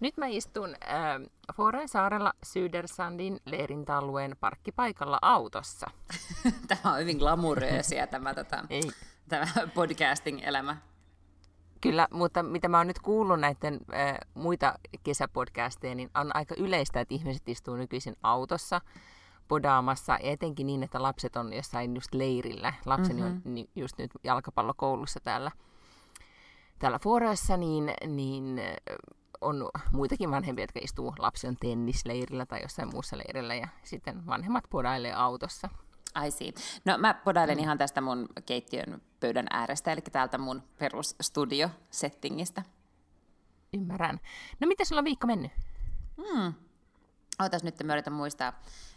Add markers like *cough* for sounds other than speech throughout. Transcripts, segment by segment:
Nyt mä istun äh, Foren saarella Sydersandin leirintäalueen parkkipaikalla autossa. *laughs* tämä on hyvin glamuröösiä tämä, tota, *laughs* Ei. tämä podcasting-elämä. Kyllä, mutta mitä mä oon nyt kuullut näiden äh, muita kesäpodcasteja, niin on aika yleistä, että ihmiset istuu nykyisin autossa podaamassa, etenkin niin, että lapset on jossain just leirillä. Lapseni mm-hmm. on just nyt jalkapallokoulussa täällä, täällä Foressa, niin, niin on muitakin vanhempia, jotka istuu, lapsi on tennisleirillä tai jossain muussa leirillä ja sitten vanhemmat podailee autossa. I see. No mä podailen mm. ihan tästä mun keittiön pöydän äärestä, eli täältä mun perusstudio-settingistä. Ymmärrän. No miten sulla on viikko mennyt? Hmm. Ootas nyt, mä yritän muistaa,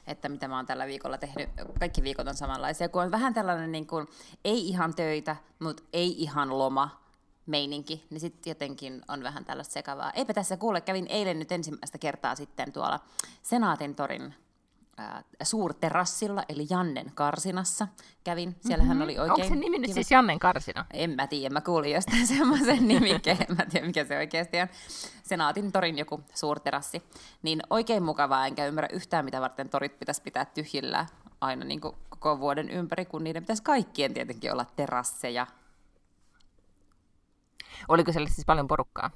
että mitä mä oon tällä viikolla tehnyt. Kaikki viikot on samanlaisia, kun on vähän tällainen niin kuin, ei ihan töitä, mutta ei ihan loma meininki, niin sitten jotenkin on vähän tällaista sekavaa. Eipä tässä kuule, kävin eilen nyt ensimmäistä kertaa sitten tuolla Senaatin torin äh, suurterassilla, eli Jannen karsinassa kävin. Siellähän mm-hmm. oli oikein... Onko se nimi nyt siis Jannen karsina? En mä tiedä, mä kuulin jostain *laughs* semmoisen nimikkeen, en mä tiedä mikä se oikeasti on. Senaatin torin joku suurterassi. Niin oikein mukavaa, enkä ymmärrä yhtään mitä varten torit pitäisi pitää tyhjillä aina niin kuin koko vuoden ympäri, kun niiden pitäisi kaikkien tietenkin olla terasseja Oliko siellä siis paljon porukkaa?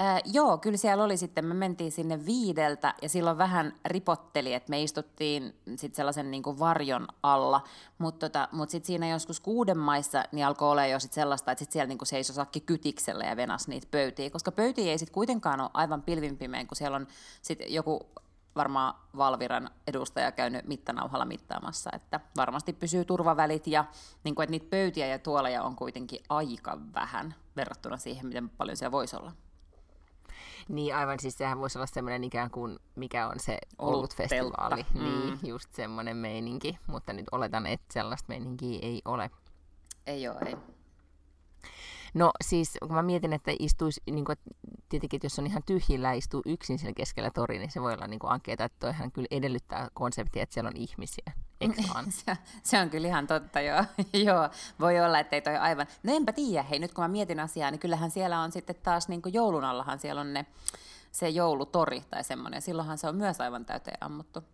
Äh, joo, kyllä siellä oli sitten, me mentiin sinne viideltä ja silloin vähän ripotteli, että me istuttiin sitten sellaisen niin kuin varjon alla, mutta tota, mut sitten siinä joskus kuuden maissa niin alkoi olla jo sit sellaista, että sit siellä niin kuin seisoi sakki kytiksellä ja venas niitä pöytiä, koska pöytiä ei sitten kuitenkaan ole aivan pilvinpimeen, kun siellä on sitten joku varmaan Valviran edustaja käynyt mittanauhalla mittaamassa, että varmasti pysyy turvavälit ja niin kuin, että niitä pöytiä ja tuoleja on kuitenkin aika vähän verrattuna siihen, miten paljon siellä voisi olla. Niin aivan, siis sehän voisi olla semmoinen ikään kuin, mikä on se olutfestivaali. Mm. Niin, just semmoinen meininki, mutta nyt oletan, että sellaista meininkiä ei ole. Ei ole, ei. No siis, kun mä mietin, että istuisi, niin kuin, tietenkin, että jos on ihan tyhjillä istuu yksin siellä keskellä tori, niin se voi olla niin kuin ankeeta, että toihan kyllä edellyttää konseptia, että siellä on ihmisiä. se, se on kyllä ihan totta, joo. *laughs* joo. Voi olla, että ei toi aivan... No enpä tiedä, hei, nyt kun mä mietin asiaa, niin kyllähän siellä on sitten taas niin kuin joulun allahan siellä on ne, se joulutori tai semmoinen. Silloinhan se on myös aivan täyteen ammuttu.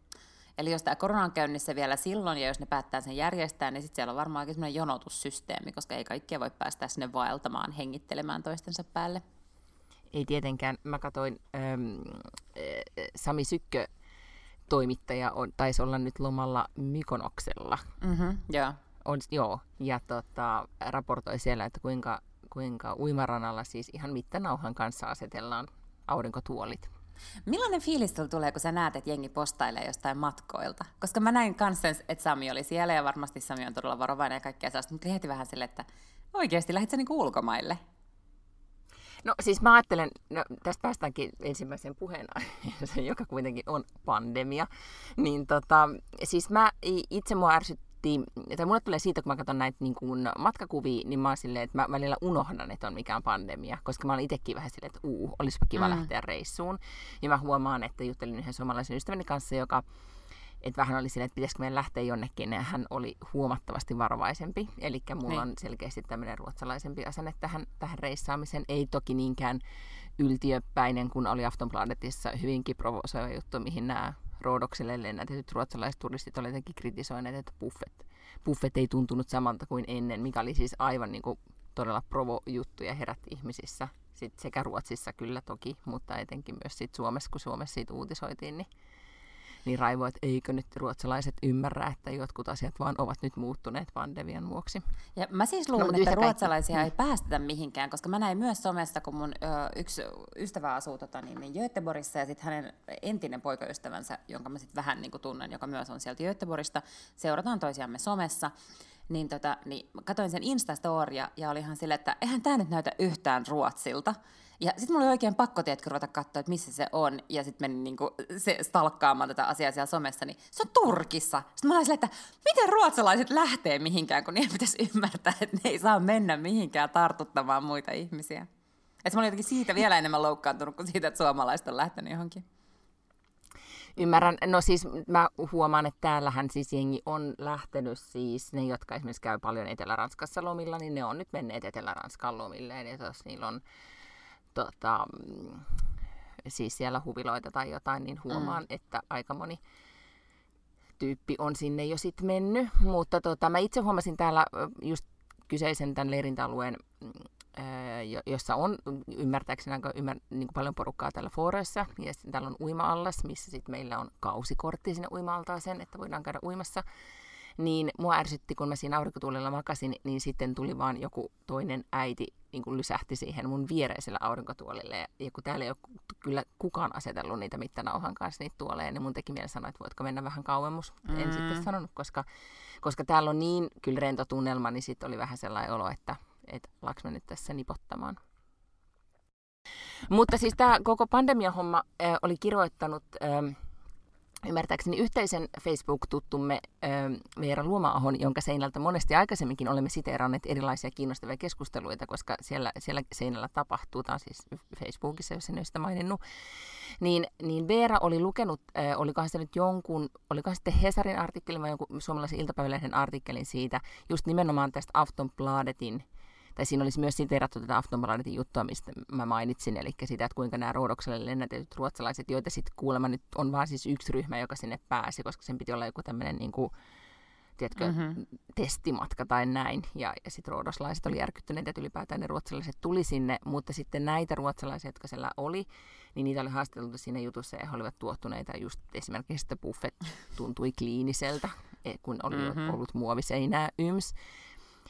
Eli jos tämä korona on käynnissä vielä silloin, ja jos ne päättää sen järjestää, niin sitten siellä on varmaan sellainen jonotussysteemi, koska ei kaikkia voi päästä sinne vaeltamaan, hengittelemään toistensa päälle. Ei tietenkään. Mä katsoin, ähm, Sami Sykkö, toimittaja, on, taisi olla nyt lomalla Mykonoksella. Mm-hmm, joo. On, joo, ja tota, raportoi siellä, että kuinka, kuinka uimaranalla siis ihan mittanauhan kanssa asetellaan aurinkotuolit. Millainen fiilis tulee, kun sä näet, että jengi postailee jostain matkoilta? Koska mä näin kanssa, että Sami oli siellä ja varmasti Sami on todella varovainen ja kaikkea sellaista, mutta heti vähän sille, että oikeasti lähdet sä niinku ulkomaille? No siis mä ajattelen, no, tästä päästäänkin ensimmäiseen puheenaiheeseen, *laughs* joka kuitenkin on pandemia. Niin tota, siis mä itse mua ärsyttää miettii, tai mulle tulee siitä, kun mä katson näitä niin kuin matkakuvia, niin mä oon silleen, että mä välillä unohdan, että on mikään pandemia, koska mä olin itsekin vähän silleen, että uu, olisipa kiva mm. lähteä reissuun. Ja mä huomaan, että juttelin yhden suomalaisen ystäväni kanssa, joka että vähän oli silleen, että pitäisikö meidän lähteä jonnekin, ja hän oli huomattavasti varovaisempi. Eli mulla niin. on selkeästi tämmöinen ruotsalaisempi asenne tähän, tähän reissaamiseen. Ei toki niinkään yltiöpäinen, kun oli Aftonbladetissa hyvinkin provosoiva juttu, mihin nämä Roodokselle lennätetyt ruotsalaiset turistit olivat jotenkin kritisoineet, että buffet, buffet ei tuntunut samalta kuin ennen, mikä oli siis aivan niin kuin todella provo-juttu ja herätti ihmisissä. Sitten sekä Ruotsissa kyllä toki, mutta etenkin myös sit Suomessa, kun Suomessa siitä uutisoitiin, niin niin Raivo, että eikö nyt ruotsalaiset ymmärrä, että jotkut asiat vaan ovat nyt muuttuneet pandemian vuoksi. Ja mä siis luulen, no, että ruotsalaisia kaikki. ei päästetä mihinkään, koska mä näin myös somessa, kun mun ö, yksi ystävä asuu tota, niin, niin Göteborgissa ja sitten hänen entinen poikaystävänsä, jonka mä sitten vähän niin kuin tunnen, joka myös on sieltä Göteborgista, seurataan toisiamme somessa, niin, tota, niin katsoin sen Instastoria ja oli ihan silleen, että eihän tämä nyt näytä yhtään Ruotsilta. Ja sitten mulla oli oikein pakko, tiedätkö, ruveta katsoa, että missä se on. Ja sitten menin niinku, se, stalkkaamaan tätä asiaa siellä somessa, niin se on Turkissa. Sitten mä olin silleen, että miten ruotsalaiset lähtee mihinkään, kun niiden pitäisi ymmärtää, että ne ei saa mennä mihinkään tartuttamaan muita ihmisiä. Että mä olin jotenkin siitä vielä enemmän loukkaantunut kuin siitä, että suomalaiset on lähtenyt johonkin. Ymmärrän. No siis mä huomaan, että täällähän siis jengi on lähtenyt siis, ne jotka esimerkiksi käy paljon Etelä-Ranskassa lomilla, niin ne on nyt menneet Etelä-Ranskan lomilleen. Ja jos niillä on tota, siis siellä huviloita tai jotain, niin huomaan, mm. että aika moni tyyppi on sinne jo sitten mennyt. Mutta tota, mä itse huomasin täällä just kyseisen tämän leirintäalueen jossa on ymmärtääkseni aika ymmär, niin kuin paljon porukkaa täällä Fooressa. Ja täällä on uima-allas, missä sitten meillä on kausikortti sinne uima-altaaseen, että voidaan käydä uimassa. Niin mua ärsytti, kun mä siinä aurinkotuulella makasin, niin sitten tuli vaan joku toinen äiti niin kuin lysähti siihen mun viereisellä aurinkotuolille. Ja kun täällä ei ole kyllä kukaan asetellut niitä mittanauhan kanssa niitä tuoleja, niin mun teki mieli sanoa, että voitko mennä vähän kauemmus. Mm. En sitten sanonut, koska, koska täällä on niin kyllä rento tunnelma, niin sitten oli vähän sellainen olo, että että alaks mä nyt tässä nipottamaan. Mutta siis tämä koko pandemiahomma äh, oli kirjoittanut äh, ymmärtääkseni yhteisen Facebook-tuttumme Veera Luoma-ahon, jonka seinältä monesti aikaisemminkin olemme siteeranneet erilaisia kiinnostavia keskusteluita, koska siellä, siellä seinällä tapahtuu, tämä on siis Facebookissa, jos en ole sitä maininnut, niin, niin Veera oli lukenut, äh, olikohan se nyt jonkun, olikohan sitten Hesarin artikkelin vai jonkun suomalaisen iltapäivälehden artikkelin siitä, just nimenomaan tästä Aftonbladetin tai siinä olisi myös siteerattu tätä Aftonbladetin juttua, mistä mä mainitsin, eli sitä, että kuinka nämä Roodokselle lennätetyt ruotsalaiset, joita sitten kuulemma nyt on vaan siis yksi ryhmä, joka sinne pääsi, koska sen piti olla joku tämmöinen niin kuin, tiedätkö, mm-hmm. testimatka tai näin. Ja, ja sitten ruodoslaiset oli järkyttyneitä, että ylipäätään ne ruotsalaiset tuli sinne, mutta sitten näitä ruotsalaisia, jotka siellä oli, niin niitä oli haastateltu siinä jutussa ja he olivat tuottuneita just esimerkiksi, että buffet tuntui kliiniseltä, e, kun oli mm-hmm. ollut muoviseinää yms.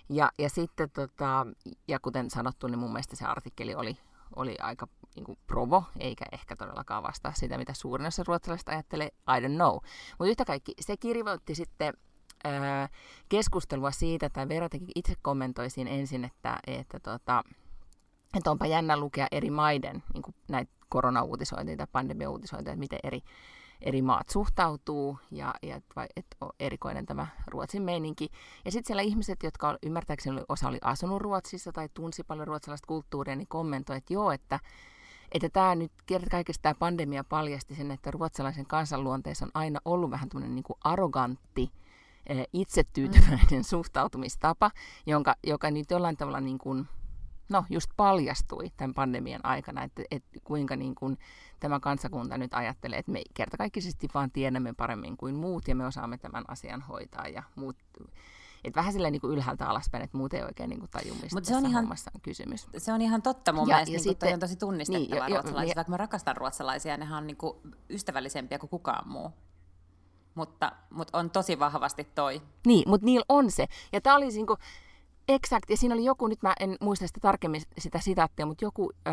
Ja, ja sitten, tota, ja kuten sanottu, niin mun mielestä se artikkeli oli, oli aika niin kuin provo, eikä ehkä todellakaan vastaa sitä, mitä suurin osa ruotsalaisista ajattelee, I don't know. Mutta yhtä kaikki, se kirjoitti sitten ää, keskustelua siitä, tai Vera teki itse kommentoi siinä ensin, että, että, tota, että onpa jännä lukea eri maiden niin kuin näitä koronauutisointia tai pandemiauutisointia, että miten eri eri maat suhtautuu ja, ja et on erikoinen tämä Ruotsin meininki. Ja sitten siellä ihmiset, jotka ymmärtääkseni osa oli asunut Ruotsissa tai tunsi paljon ruotsalaista kulttuuria, niin kommentoi, että joo, että että tämä nyt kerta kaikesta tämä pandemia paljasti sen, että ruotsalaisen kansanluonteessa on aina ollut vähän tämmöinen niin kuin arrogantti, eh, itsetyytyväinen mm. suhtautumistapa, jonka, joka nyt jollain tavalla niin kuin, no just paljastui tämän pandemian aikana, että, että kuinka niin kuin tämä kansakunta nyt ajattelee, että me kertakaikkisesti vaan tiedämme paremmin kuin muut ja me osaamme tämän asian hoitaa ja muut että vähän silleen niin ylhäältä alaspäin, että muut ei oikein niin kuin taju, mistä Mut se on ihan, on kysymys. Se on ihan totta mun ja, mielestä, ja niin sitten, toi on tosi tunnistettavaa niin, ruotsalaisia, ja, vaikka mä rakastan ruotsalaisia, nehän on niin kuin ystävällisempiä kuin kukaan muu. Mutta, mutta on tosi vahvasti toi. Niin, mutta niillä on se. Ja tämä oli niin kuin, Exakt, ja siinä oli joku, nyt mä en muista sitä tarkemmin sitä sitaattia, mutta joku ö,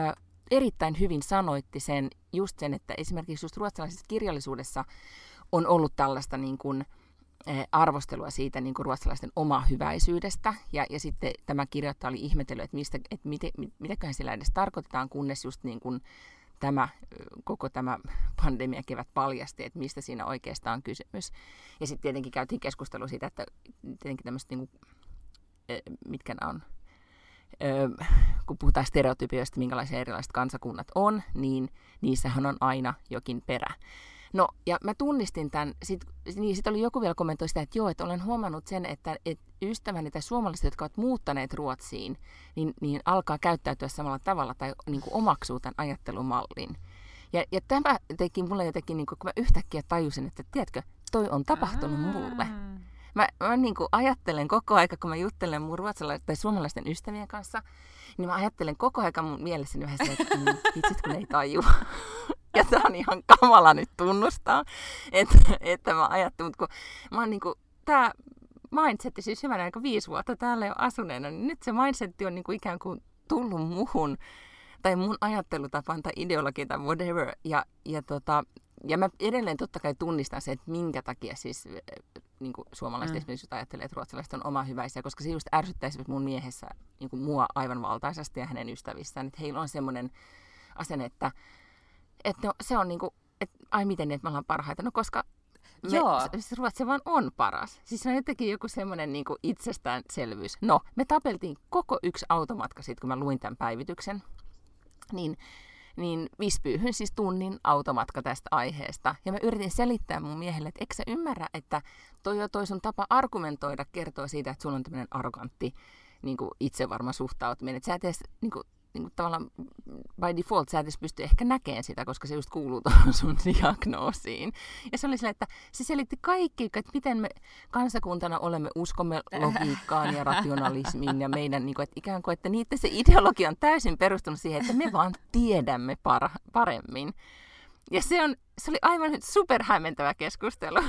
erittäin hyvin sanoitti sen, just sen, että esimerkiksi just ruotsalaisessa kirjallisuudessa on ollut tällaista niin kuin, arvostelua siitä niin kuin ruotsalaisten omaa hyväisyydestä. Ja, ja sitten tämä kirjoittaja oli ihmetellyt, että, mistä, että miten, mitäköhän sillä edes tarkoitetaan, kunnes just niin kuin tämä, koko tämä pandemia kevät paljasti, että mistä siinä oikeastaan on kysymys. Ja sitten tietenkin käytiin keskustelua siitä, että tietenkin tämmöiset niin kuin mitkä nämä on, kun puhutaan stereotypioista, minkälaisia erilaiset kansakunnat on, niin niissähän on aina jokin perä. No, ja mä tunnistin tämän, sit, niin sit oli joku vielä kommentoi sitä, että joo, että olen huomannut sen, että, että ystäväni tai suomalaiset, jotka ovat muuttaneet Ruotsiin, niin, niin alkaa käyttäytyä samalla tavalla tai niin kuin omaksuu tämän ajattelumallin. Ja, ja tämä teki mulle jotenkin, niin kuin, kun mä yhtäkkiä tajusin, että tiedätkö, toi on tapahtunut mulle. Mä, mä niin kuin ajattelen koko aika, kun mä juttelen mun ruotsalaisten tai suomalaisten ystävien kanssa, niin mä ajattelen koko aika mun mielessäni vähän se, että mm, vitsit kun ei tajua. *laughs* ja tää on ihan kamala nyt tunnustaa, että, että mä ajattelen, mutta kun mä oon niin kuin, tää mindset, siis hyvänä aika viisi vuotta täällä jo asuneena, niin nyt se mindset on niin kuin ikään kuin tullut muhun tai mun ajattelutapaan tai ideologia tai whatever. Ja, ja, tota, ja mä edelleen totta kai tunnistan se, että minkä takia siis niin kuin suomalaiset mm. esimerkiksi ajattelee, että ruotsalaiset on oma hyväisiä, koska se just ärsyttäisi mun miehessä niin kuin mua aivan valtaisesti ja hänen ystävissään, että heillä on semmoinen asenne, että, että no, se on niin kuin, että ai miten niin, että me ollaan parhaita, no koska me, Joo. Siis Ruotsi vaan on paras. Siis se on jotenkin joku semmoinen niin itsestäänselvyys. No, me tapeltiin koko yksi automatka sitten, kun mä luin tämän päivityksen. Niin niin Vispyyhyn siis tunnin automatka tästä aiheesta. Ja mä yritin selittää mun miehelle, että eikö sä ymmärrä, että toi, toi sun tapa argumentoida kertoo siitä, että sulla on tämmöinen arrogantti niin itsevarma suhtautuminen. Että sä et edes niin kuin, niin kuin tavallaan by default sä et edes pysty ehkä näkemään sitä, koska se just kuuluu *laughs* tuohon sun diagnoosiin. Ja se oli sille, että se selitti kaikki, että miten me kansakuntana olemme, uskomme logiikkaan ja rationalismiin ja meidän, niin kuin, että ikään kuin, että niiden se ideologia on täysin perustunut siihen, että me vaan tiedämme para- paremmin. Ja se, on, se oli aivan superhämmentävä keskustelu.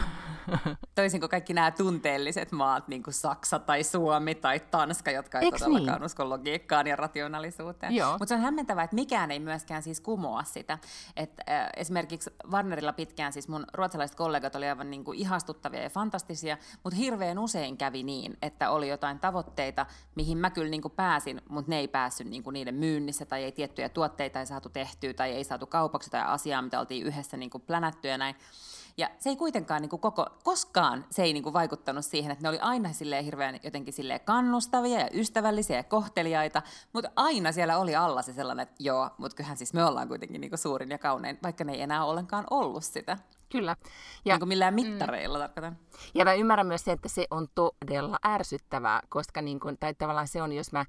*laughs* Toisin kuin kaikki nämä tunteelliset maat, niin kuin Saksa tai Suomi tai Tanska, jotka ei Eks todellakaan niin? usko logiikkaan ja rationaalisuuteen. Mutta se on hämmentävää, että mikään ei myöskään siis kumoa sitä. Et, äh, esimerkiksi Warnerilla pitkään siis mun ruotsalaiset kollegat oli aivan niin kuin ihastuttavia ja fantastisia, mutta hirveän usein kävi niin, että oli jotain tavoitteita, mihin mä kyllä niin kuin pääsin, mutta ne ei päässyt niin kuin niiden myynnissä tai ei tiettyjä tuotteita ei saatu tehtyä tai ei saatu kaupaksi tai asiaa, mitä oltiin yhdessä niin kuin plänätty ja näin. Ja se ei kuitenkaan niin kuin koko, koskaan se ei niin kuin vaikuttanut siihen, että ne oli aina silleen hirveän jotenkin silleen kannustavia ja ystävällisiä ja kohteliaita, mutta aina siellä oli alla se sellainen, että joo, mutta kyllähän siis me ollaan kuitenkin niin kuin suurin ja kaunein, vaikka ne ei enää ollenkaan ollut sitä. Kyllä. Ja, niin kuin millään mm. mittareilla mm, tarkoitan. Ja mä ymmärrän myös se, että se on todella ärsyttävää, koska niin kuin, tai tavallaan se on, jos mä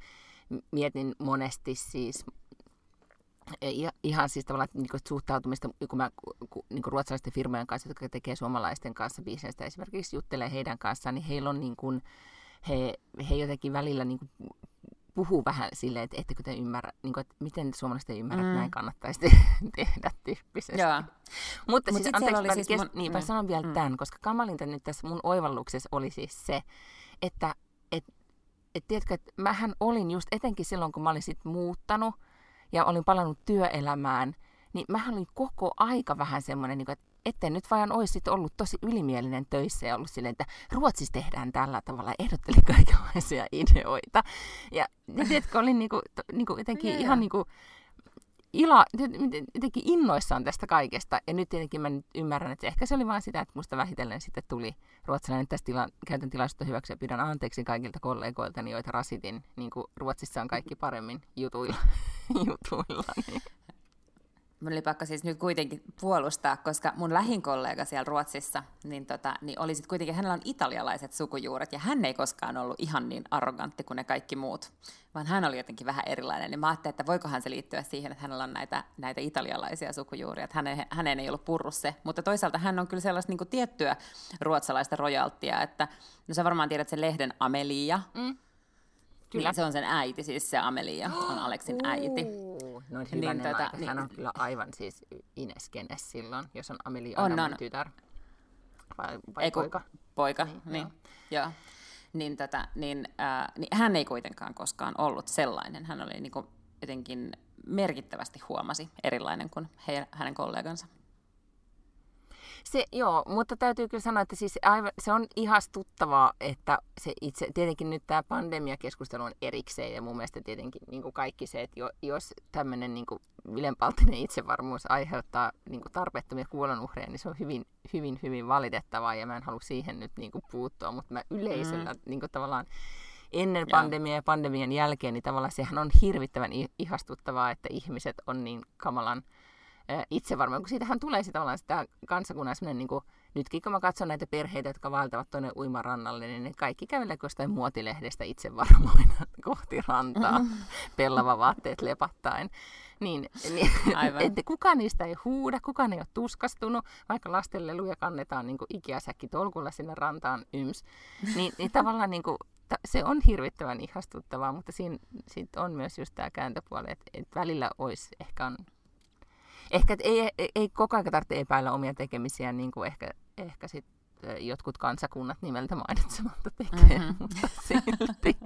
mietin monesti siis ihan siis tavallaan niin kuin, suhtautumista, kun mä niin kuin ruotsalaisten firmojen kanssa, jotka tekee suomalaisten kanssa bisnestä, esimerkiksi juttelee heidän kanssaan, niin heillä on niin kuin, he, he jotenkin välillä niin kuin, puhuu vähän silleen, että ettekö te ymmärrä, niin kuin, että miten suomalaiset ei ymmärrä, mm. että näin kannattaisi *laughs* tehdä tyyppisesti. Joo. Mutta Mut siis, anteeksi, mä, siis kes- mun... niin, mä mm. sanon vielä mm. tämän, koska kamalinta nyt tässä mun oivalluksessa oli siis se, että et, et, tiedätkö, että mähän olin just etenkin silloin, kun mä olin sit muuttanut, ja olin palannut työelämään, niin mä olin koko aika vähän semmoinen, niin että ettei nyt vaan olisi ollut tosi ylimielinen töissä ja ollut silleen, että Ruotsissa tehdään tällä tavalla, ja ehdotteli kaikenlaisia *laughs* ideoita. Ja, ja tiedätkö, olin niinku, to, niinku jotenkin yeah. ihan niinku, ila, jotenkin innoissaan tästä kaikesta. Ja nyt tietenkin mä nyt ymmärrän, että ehkä se oli vain sitä, että musta vähitellen sitten tuli ruotsalainen. Tästä tila, käytän tilaisuutta hyväksi ja pyydän anteeksi kaikilta kollegoilta, joita rasitin. Niin kuin Ruotsissa on kaikki paremmin jutuilla. *laughs* jutuilla niin. Mun oli pakko siis nyt kuitenkin puolustaa, koska mun lähin kollega siellä Ruotsissa, niin, tota, niin oli sit kuitenkin, hänellä on italialaiset sukujuuret, ja hän ei koskaan ollut ihan niin arrogantti kuin ne kaikki muut, vaan hän oli jotenkin vähän erilainen. Niin mä ajattelin, että voikohan se liittyä siihen, että hänellä on näitä, näitä italialaisia sukujuuria, että hänen, hänen ei ollut purru se. Mutta toisaalta hän on kyllä sellaista niin tiettyä ruotsalaista rojalttia, että no sä varmaan tiedät sen lehden Amelia, mm Kyllä. Niin, se on sen äiti, siis se Amelia on *gasps* Aleksin äiti. No niin, tota, niin, hän on kyllä aivan siis Ineskenes silloin, jos on Amelia on, on. tytär. Vai, vai Eiku, poika? Poika, niin. niin joo. joo. Niin, tota, niin, äh, niin hän ei kuitenkaan koskaan ollut sellainen. Hän oli niin kuin, jotenkin merkittävästi huomasi erilainen kuin he, hänen kollegansa. Se, joo, mutta täytyy kyllä sanoa, että siis aivan, se on ihastuttavaa, että se itse, tietenkin nyt tämä pandemiakeskustelu on erikseen ja mun mielestä tietenkin niin kuin kaikki se, että jo, jos tämmöinen niin ylenpalttinen itsevarmuus aiheuttaa niin kuin tarpeettomia kuolonuhreja, niin se on hyvin, hyvin, hyvin valitettavaa ja mä en halua siihen nyt niin kuin puuttua, mutta mä yleisöllä mm. niin kuin tavallaan ennen pandemiaa ja pandemian jälkeen, niin tavallaan sehän on hirvittävän ihastuttavaa, että ihmiset on niin kamalan itsevarma, kun siitähän tulee sitä, sitä kansakunnan sellainen niin kuin, nytkin kun mä katson näitä perheitä, jotka vaeltavat tuonne uimarannalle, niin ne kaikki kävelee jostain muotilehdestä itsevarmoina *laughs* kohti rantaa, *laughs* pellava vaatteet lepattaen. Niin, niin *laughs* että kukaan niistä ei huuda, kukaan ei ole tuskastunut, vaikka lasten leluja kannetaan niin ikiäsäkki tolkulla sinne rantaan yms. Niin, niin tavallaan niin kuin, se on hirvittävän ihastuttavaa, mutta siinä, siinä on myös just tämä kääntöpuoli, että, että välillä olisi ehkä on ehkä ei, ei, ei koko ajan tarvitse epäillä omia tekemisiä, niin kuin ehkä, ehkä sit jotkut kansakunnat nimeltä mainitsematta tekee, mm-hmm. mutta silti.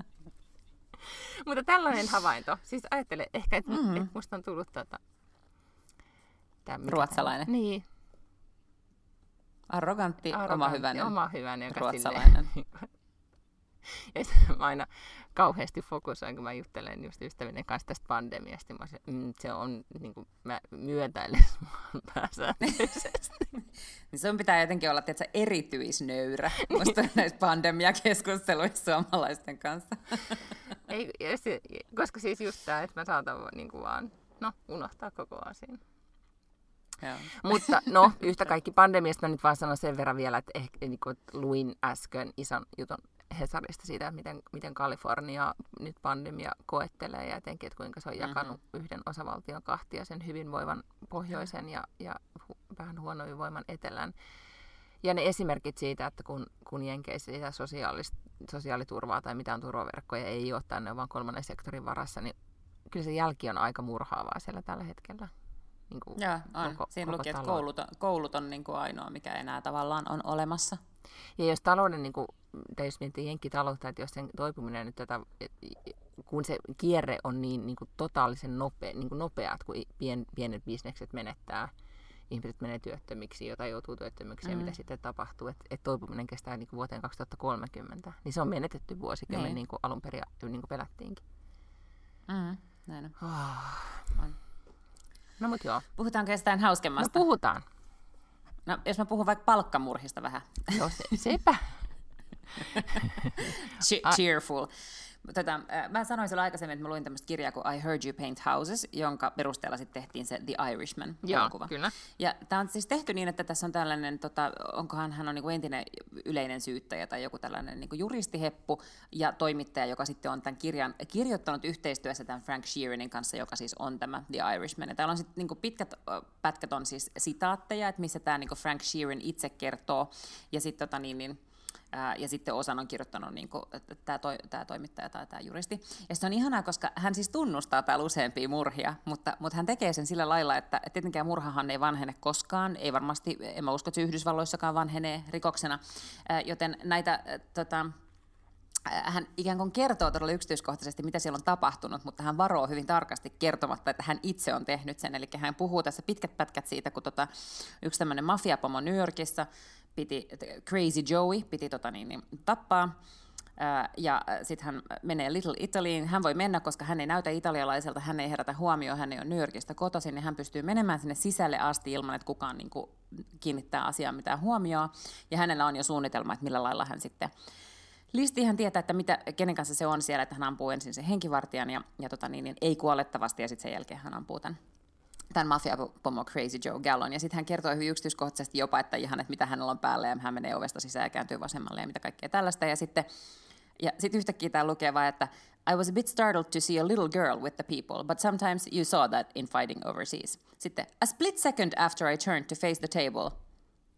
mutta tällainen havainto. Siis ajattele ehkä, että mm-hmm. et musta on tullut tota, tämä, Ruotsalainen. Niin. Arrogantti, Arrogantti oma hyvänen. Oma hyvänen, joka ruotsalainen. *laughs* *laughs* ja mä aina kauheasti fokusoin, kun mä juttelen just ystävien kanssa tästä pandemiasta. Mä se, mm, se on, niin kuin, mä myötäilen *laughs* pääsääntöisesti. *laughs* niin sun pitää jotenkin olla tietysti, erityisnöyrä musta näissä pandemiakeskusteluissa suomalaisten kanssa. Ei, koska siis just tämä, että mä saatan niin kuin vaan no, unohtaa koko asian. Joo. Mutta no, yhtä kaikki pandemiasta mä nyt vaan sanon sen verran vielä, että ehkä niin kuin, luin äsken ison jutun Hesarista siitä, miten, miten Kalifornia nyt pandemia koettelee ja etenkin, että kuinka se on jakanut mm-hmm. yhden osavaltion kahtia, sen hyvinvoivan pohjoisen ja, ja hu, vähän huonoin etelän. Ja ne esimerkit siitä, että kun, kun Jenkeissä sitä sosiaaliturvaa tai mitään turvaverkkoja ei ole tänne, vaan kolmannen sektorin varassa, niin kyllä se jälki on aika murhaavaa siellä tällä hetkellä. Niin kuin Joo, on. Koko, Siinä koko luki, että koulut on, koulut on niin kuin ainoa, mikä enää tavallaan on olemassa. Ja jos talouden, niin kuin, tai jos miettii jenkkitaloutta, että jos sen toipuminen nyt tätä, kun se kierre on niin, niin kuin totaalisen nopea, niin kuin nopeat, kun pien, pienet bisnekset menettää, ihmiset menee työttömiksi, jota joutuu työttömiksi mm. ja mitä sitten tapahtuu, että et toipuminen kestää niin kuin vuoteen 2030, niin se on menetetty vuosikymmen niin, niin kuin alun perin niin kuin pelättiinkin. Mm, näin on. Oh. on. No mut joo. Puhutaanko jostain hauskemmasta? No puhutaan. No jos mä puhun vaikka palkkamurhista vähän. Joo, se, sepä. Cheerful. Tota, mä sanoin silloin aikaisemmin, että mä luin tämmöistä kirjaa kuin I Heard You Paint Houses, jonka perusteella sitten tehtiin se The Irishman Joo, kyllä. Ja tämä on siis tehty niin, että tässä on tällainen, tota, onkohan hän on niin kuin entinen yleinen syyttäjä tai joku tällainen niin kuin juristiheppu ja toimittaja, joka sitten on tämän kirjan kirjoittanut yhteistyössä tämän Frank Sheeranin kanssa, joka siis on tämä The Irishman. Ja täällä on sitten niin kuin pitkät pätkät on siis sitaatteja, että missä tämä niin kuin Frank Sheeran itse kertoo ja sitten tota niin, niin Ja sitten osan on kirjoittanut niin tämä toi, toimittaja tai tämä juristi. Ja se on ihanaa, koska hän siis tunnustaa täällä useampia murhia, mutta, mutta hän tekee sen sillä lailla, että, että tietenkään murhahan ei vanhene koskaan, ei varmasti, en mä usko, että Yhdysvalloissakaan vanhenee rikoksena, joten näitä tota, hän ikään kuin kertoo todella yksityiskohtaisesti, mitä siellä on tapahtunut, mutta hän varoo hyvin tarkasti kertomatta, että hän itse on tehnyt sen. Eli hän puhuu tässä pitkät pätkät siitä, kun tota, yksi tämmöinen mafiapomo New Yorkissa piti, Crazy Joey piti tota niin, niin, tappaa, ja sitten hän menee Little Italyin. Hän voi mennä, koska hän ei näytä italialaiselta, hän ei herätä huomioon, hän ei ole New Yorkista kotoisin, niin hän pystyy menemään sinne sisälle asti ilman, että kukaan niin kuin, kiinnittää asiaan mitään huomioon. Ja hänellä on jo suunnitelma, että millä lailla hän sitten Listi hän tietää, että mitä, kenen kanssa se on siellä, että hän ampuu ensin sen henkivartijan ja, ja tota niin, niin, ei kuolettavasti ja sitten sen jälkeen hän ampuu tämän tämän mafia-pomo Crazy Joe Gallon. Ja sitten hän kertoi hyvin yksityiskohtaisesti jopa, että ihan, että mitä hänellä on päällä, ja hän menee ovesta sisään ja kääntyy vasemmalle ja mitä kaikkea tällaista. Ja sitten ja sitten yhtäkkiä tämä lukee vaan, että I was a bit startled to see a little girl with the people, but sometimes you saw that in fighting overseas. Sitten, a split second after I turned to face the table,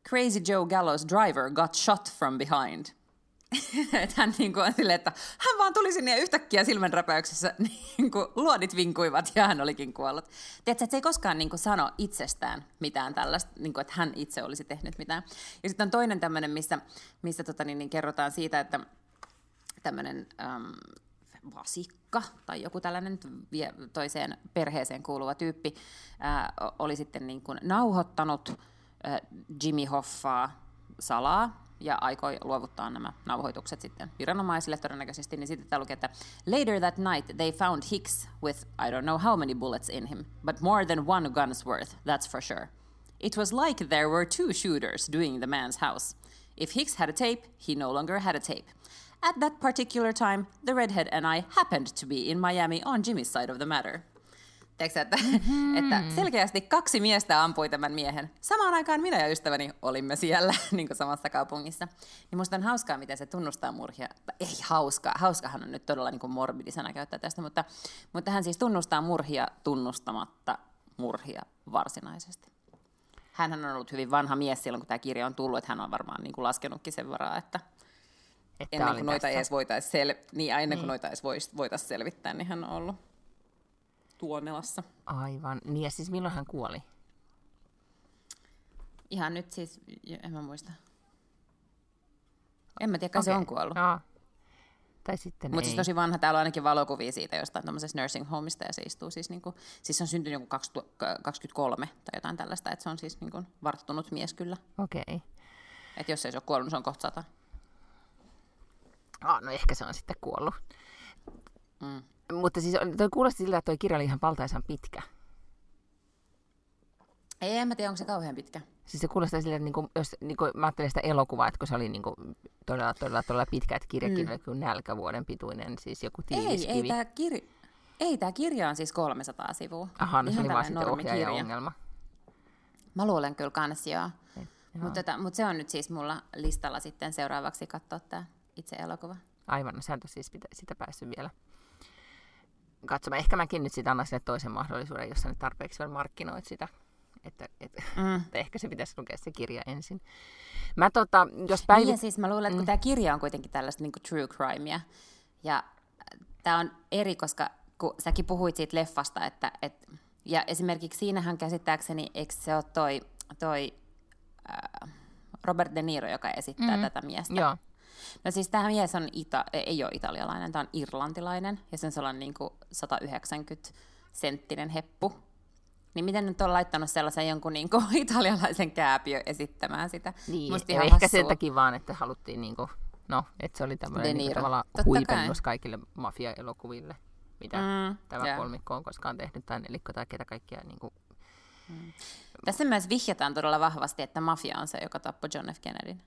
Crazy Joe Gallo's driver got shot from behind. *laughs* että hän niin kuin on silleen, että hän vaan tuli sinne ja yhtäkkiä silmänräpäyksessä *laughs* niin kuin luodit vinkuivat ja hän olikin kuollut. Tiedätkö, että se ei koskaan niin kuin sano itsestään mitään tällaista, niin kuin, että hän itse olisi tehnyt mitään. Ja sitten on toinen tämmöinen, missä, missä tota, niin, niin kerrotaan siitä, että tämmöinen äm, vasikka tai joku tällainen toiseen perheeseen kuuluva tyyppi ää, oli sitten niin kuin nauhoittanut ää, Jimmy Hoffaa salaa ja aikoi luovuttaa nämä nauhoitukset sitten viranomaisille todennäköisesti, niin sitten täällä lukee, että Later that night they found Hicks with I don't know how many bullets in him, but more than one gun's worth, that's for sure. It was like there were two shooters doing the man's house. If Hicks had a tape, he no longer had a tape. At that particular time, the redhead and I happened to be in Miami on Jimmy's side of the matter. Tiedätkö, että, mm-hmm. että selkeästi kaksi miestä ampui tämän miehen. Samaan aikaan minä ja ystäväni olimme siellä *laughs* niin kuin samassa kaupungissa. Niin musta on hauskaa, miten se tunnustaa murhia. Ei hauskaa, hauskahan on nyt todella niin kuin morbidisana käyttää tästä, mutta, mutta hän siis tunnustaa murhia tunnustamatta murhia varsinaisesti. Hän on ollut hyvin vanha mies silloin, kun tämä kirja on tullut, että hän on varmaan niin kuin laskenutkin sen varaa, että, että ennen kuin noita edes voitaisiin sel- niin, kuin niin. noita edes voitaisiin selvittää, niin hän on ollut Tuomelassa. Aivan. Niin ja siis milloin hän kuoli? Ihan nyt siis, en mä muista. En mä tiedä, okay. se on kuollut. No. Tai sitten Mutta siis tosi vanha, täällä on ainakin valokuvia siitä jostain tämmöisestä nursing homista, ja se istuu siis, niinku, siis se on syntynyt joku 23 tai jotain tällaista, että se on siis niinku varttunut mies kyllä. Okei. Okay. Että jos ei se ole kuollut, niin se on kohta sata. Ah, no ehkä se on sitten kuollut. Mm. Mutta siis toi kuulosti siltä, että toi kirja oli ihan valtaisan pitkä. Ei, en mä tiedä, onko se kauhean pitkä. Siis se kuulostaa siltä, että niinku, jos niinku, mä ajattelin sitä elokuvaa, että kun se oli niinku, todella, todella, todella pitkä, että kirjakin mm. oli kuin nälkävuoden pituinen, siis joku tiiviskivi. Ei, ei tämä kir... ei, tää kirja on siis 300 sivua. Aha, no se oli vaan sitten ohjaajan ongelma. Mä luulen kyllä kans, joo. Mutta tota, mut se on nyt siis mulla listalla sitten seuraavaksi katsoa tämä itse elokuva. Aivan, no sä et siis sitä, sitä päässyt vielä katsomaan. Ehkä mäkin nyt sitä annan sille toisen mahdollisuuden, jos sä nyt tarpeeksi vielä markkinoit sitä. Että, et, mm. että ehkä se pitäisi lukea se kirja ensin. Mä tota, jos päivi... Niin, ja siis mä luulen, että kun mm. tämä kirja on kuitenkin tällaista niin true crimea, ja tämä on eri, koska kun säkin puhuit siitä leffasta, että, et, ja esimerkiksi siinähän käsittääkseni, eikö se ole toi, toi äh, Robert De Niro, joka esittää mm. tätä miestä? Joo. No siis tämä mies on ita- ei ole italialainen, tämä on irlantilainen, ja sen sellainen niin kuin 190 senttinen heppu. Niin miten nyt on laittanut sellaisen jonkun niin kuin, *laughs* italialaisen kääpiö esittämään sitä? Niin, Musta ihan ehkä sen takia vaan, että haluttiin, niin kuin, no, että se oli tämmöinen niin tavallaan huipennus kai. kaikille mafia-elokuville, mitä mm, tämä yeah. kolmikko on koskaan tehnyt, tai nelikko tai ketä kaikkia niin kuin, Mm. Tässä myös vihjataan todella vahvasti, että mafia on se, joka tappoi John F. Kennedyn.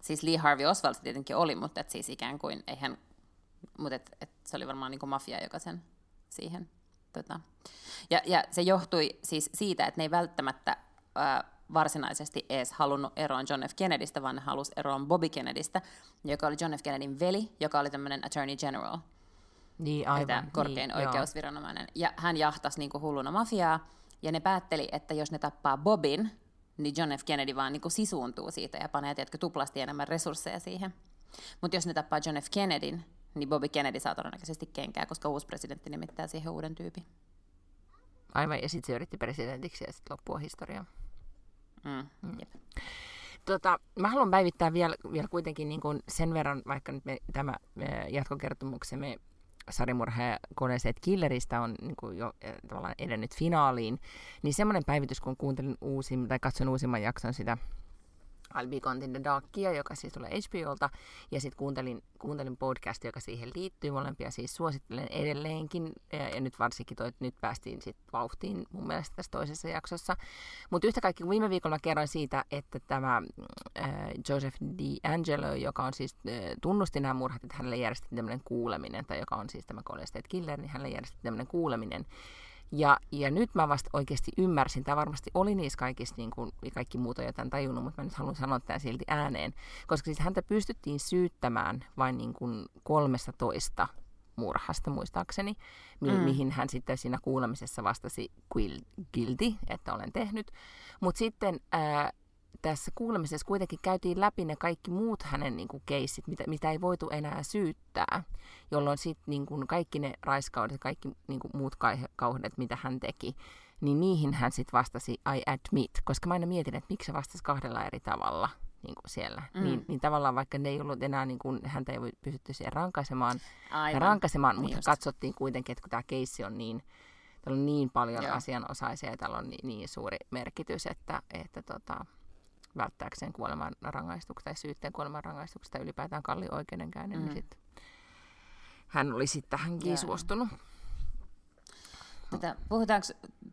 Siis Lee Harvey Oswald se tietenkin oli, mutta et siis ikään kuin eihän, mutta et, et se oli varmaan niin kuin mafia, joka sen siihen tota. ja, ja se johtui siis siitä, että ne ei välttämättä ää, varsinaisesti edes halunnut eroon John F. Kennedystä, vaan ne halusi eroon Bobby Kennedystä, joka oli John F. Kennedyn veli, joka oli tämmöinen attorney general. Niin, aivan. Niin, korkein niin, oikeusviranomainen. Joo. Ja hän jahtasi niin kuin hulluna mafiaa, ja ne päätteli, että jos ne tappaa Bobin, niin John F. Kennedy vaan niin kuin sisuuntuu siitä ja panee tiedätkö, tuplasti enemmän resursseja siihen. Mutta jos ne tappaa John F. Kennedyn, niin Bobby Kennedy saa todennäköisesti kenkää, koska uusi presidentti nimittää siihen uuden tyypin. Aivan, ja sitten se yritti presidentiksi ja sitten loppua historiaa. Mm, mm. Jep. Tota, mä haluan päivittää vielä, vielä kuitenkin niin kuin sen verran, vaikka nyt me, tämä jatkokertomuksemme koneeseet Killeristä on niin kuin jo eh, tavallaan edennyt finaaliin, niin semmoinen päivitys, kun kuuntelin uusin, tai katson uusimman jakson sitä I'll Be Gone in the Darkia, joka siis tulee HBOlta, ja sitten kuuntelin, kuuntelin podcastia, joka siihen liittyy, molempia. Siis suosittelen edelleenkin, ja, ja nyt varsinkin toi, nyt päästiin sitten vauhtiin mun mielestä tässä toisessa jaksossa. Mutta yhtä kaikki, viime viikolla mä kerroin siitä, että tämä äh, Joseph D'Angelo, joka on siis äh, tunnusti nämä murhat, että hänelle järjestettiin tämmöinen kuuleminen, tai joka on siis tämä Golden Killer, niin hänelle järjestettiin tämmöinen kuuleminen, ja, ja nyt mä vasta oikeasti ymmärsin, tämä varmasti oli niissä kaikissa, niin kuin kaikki muut on jotain tajunnut, mutta mä nyt haluan sanoa tämän silti ääneen, koska siis häntä pystyttiin syyttämään vain niin kuin 13 murhasta muistaakseni, mi- mm. mihin hän sitten siinä kuulemisessa vastasi guilty, että olen tehnyt. Mutta sitten ää, tässä kuulemisessa kuitenkin käytiin läpi ne kaikki muut hänen niin kuin, keissit, mitä, mitä ei voitu enää syyttää, jolloin sitten niin kuin, kaikki ne raiskaudet ja kaikki niin kuin, muut kauheudet, mitä hän teki, niin niihin hän sitten vastasi I admit, koska mä aina mietin, että miksi se vastasi kahdella eri tavalla niin kuin siellä. Mm. Niin, niin tavallaan vaikka ne ei ollut enää, niin kuin, häntä ei pystytty siihen rankaisemaan, ja rankaisemaan mutta just. katsottiin kuitenkin, että kun tämä keissi on niin, täällä on niin paljon Joo. asianosaisia ja täällä on niin, niin suuri merkitys, että, että tota, välttääkseen kuoleman rangaistuksesta tai syytteen kuoleman rangaistuksesta tai ylipäätään kalli oikeudenkäynnin, niin mm. niin sit hän oli sitten tähänkin Jaa. suostunut. Mutta puhutaanko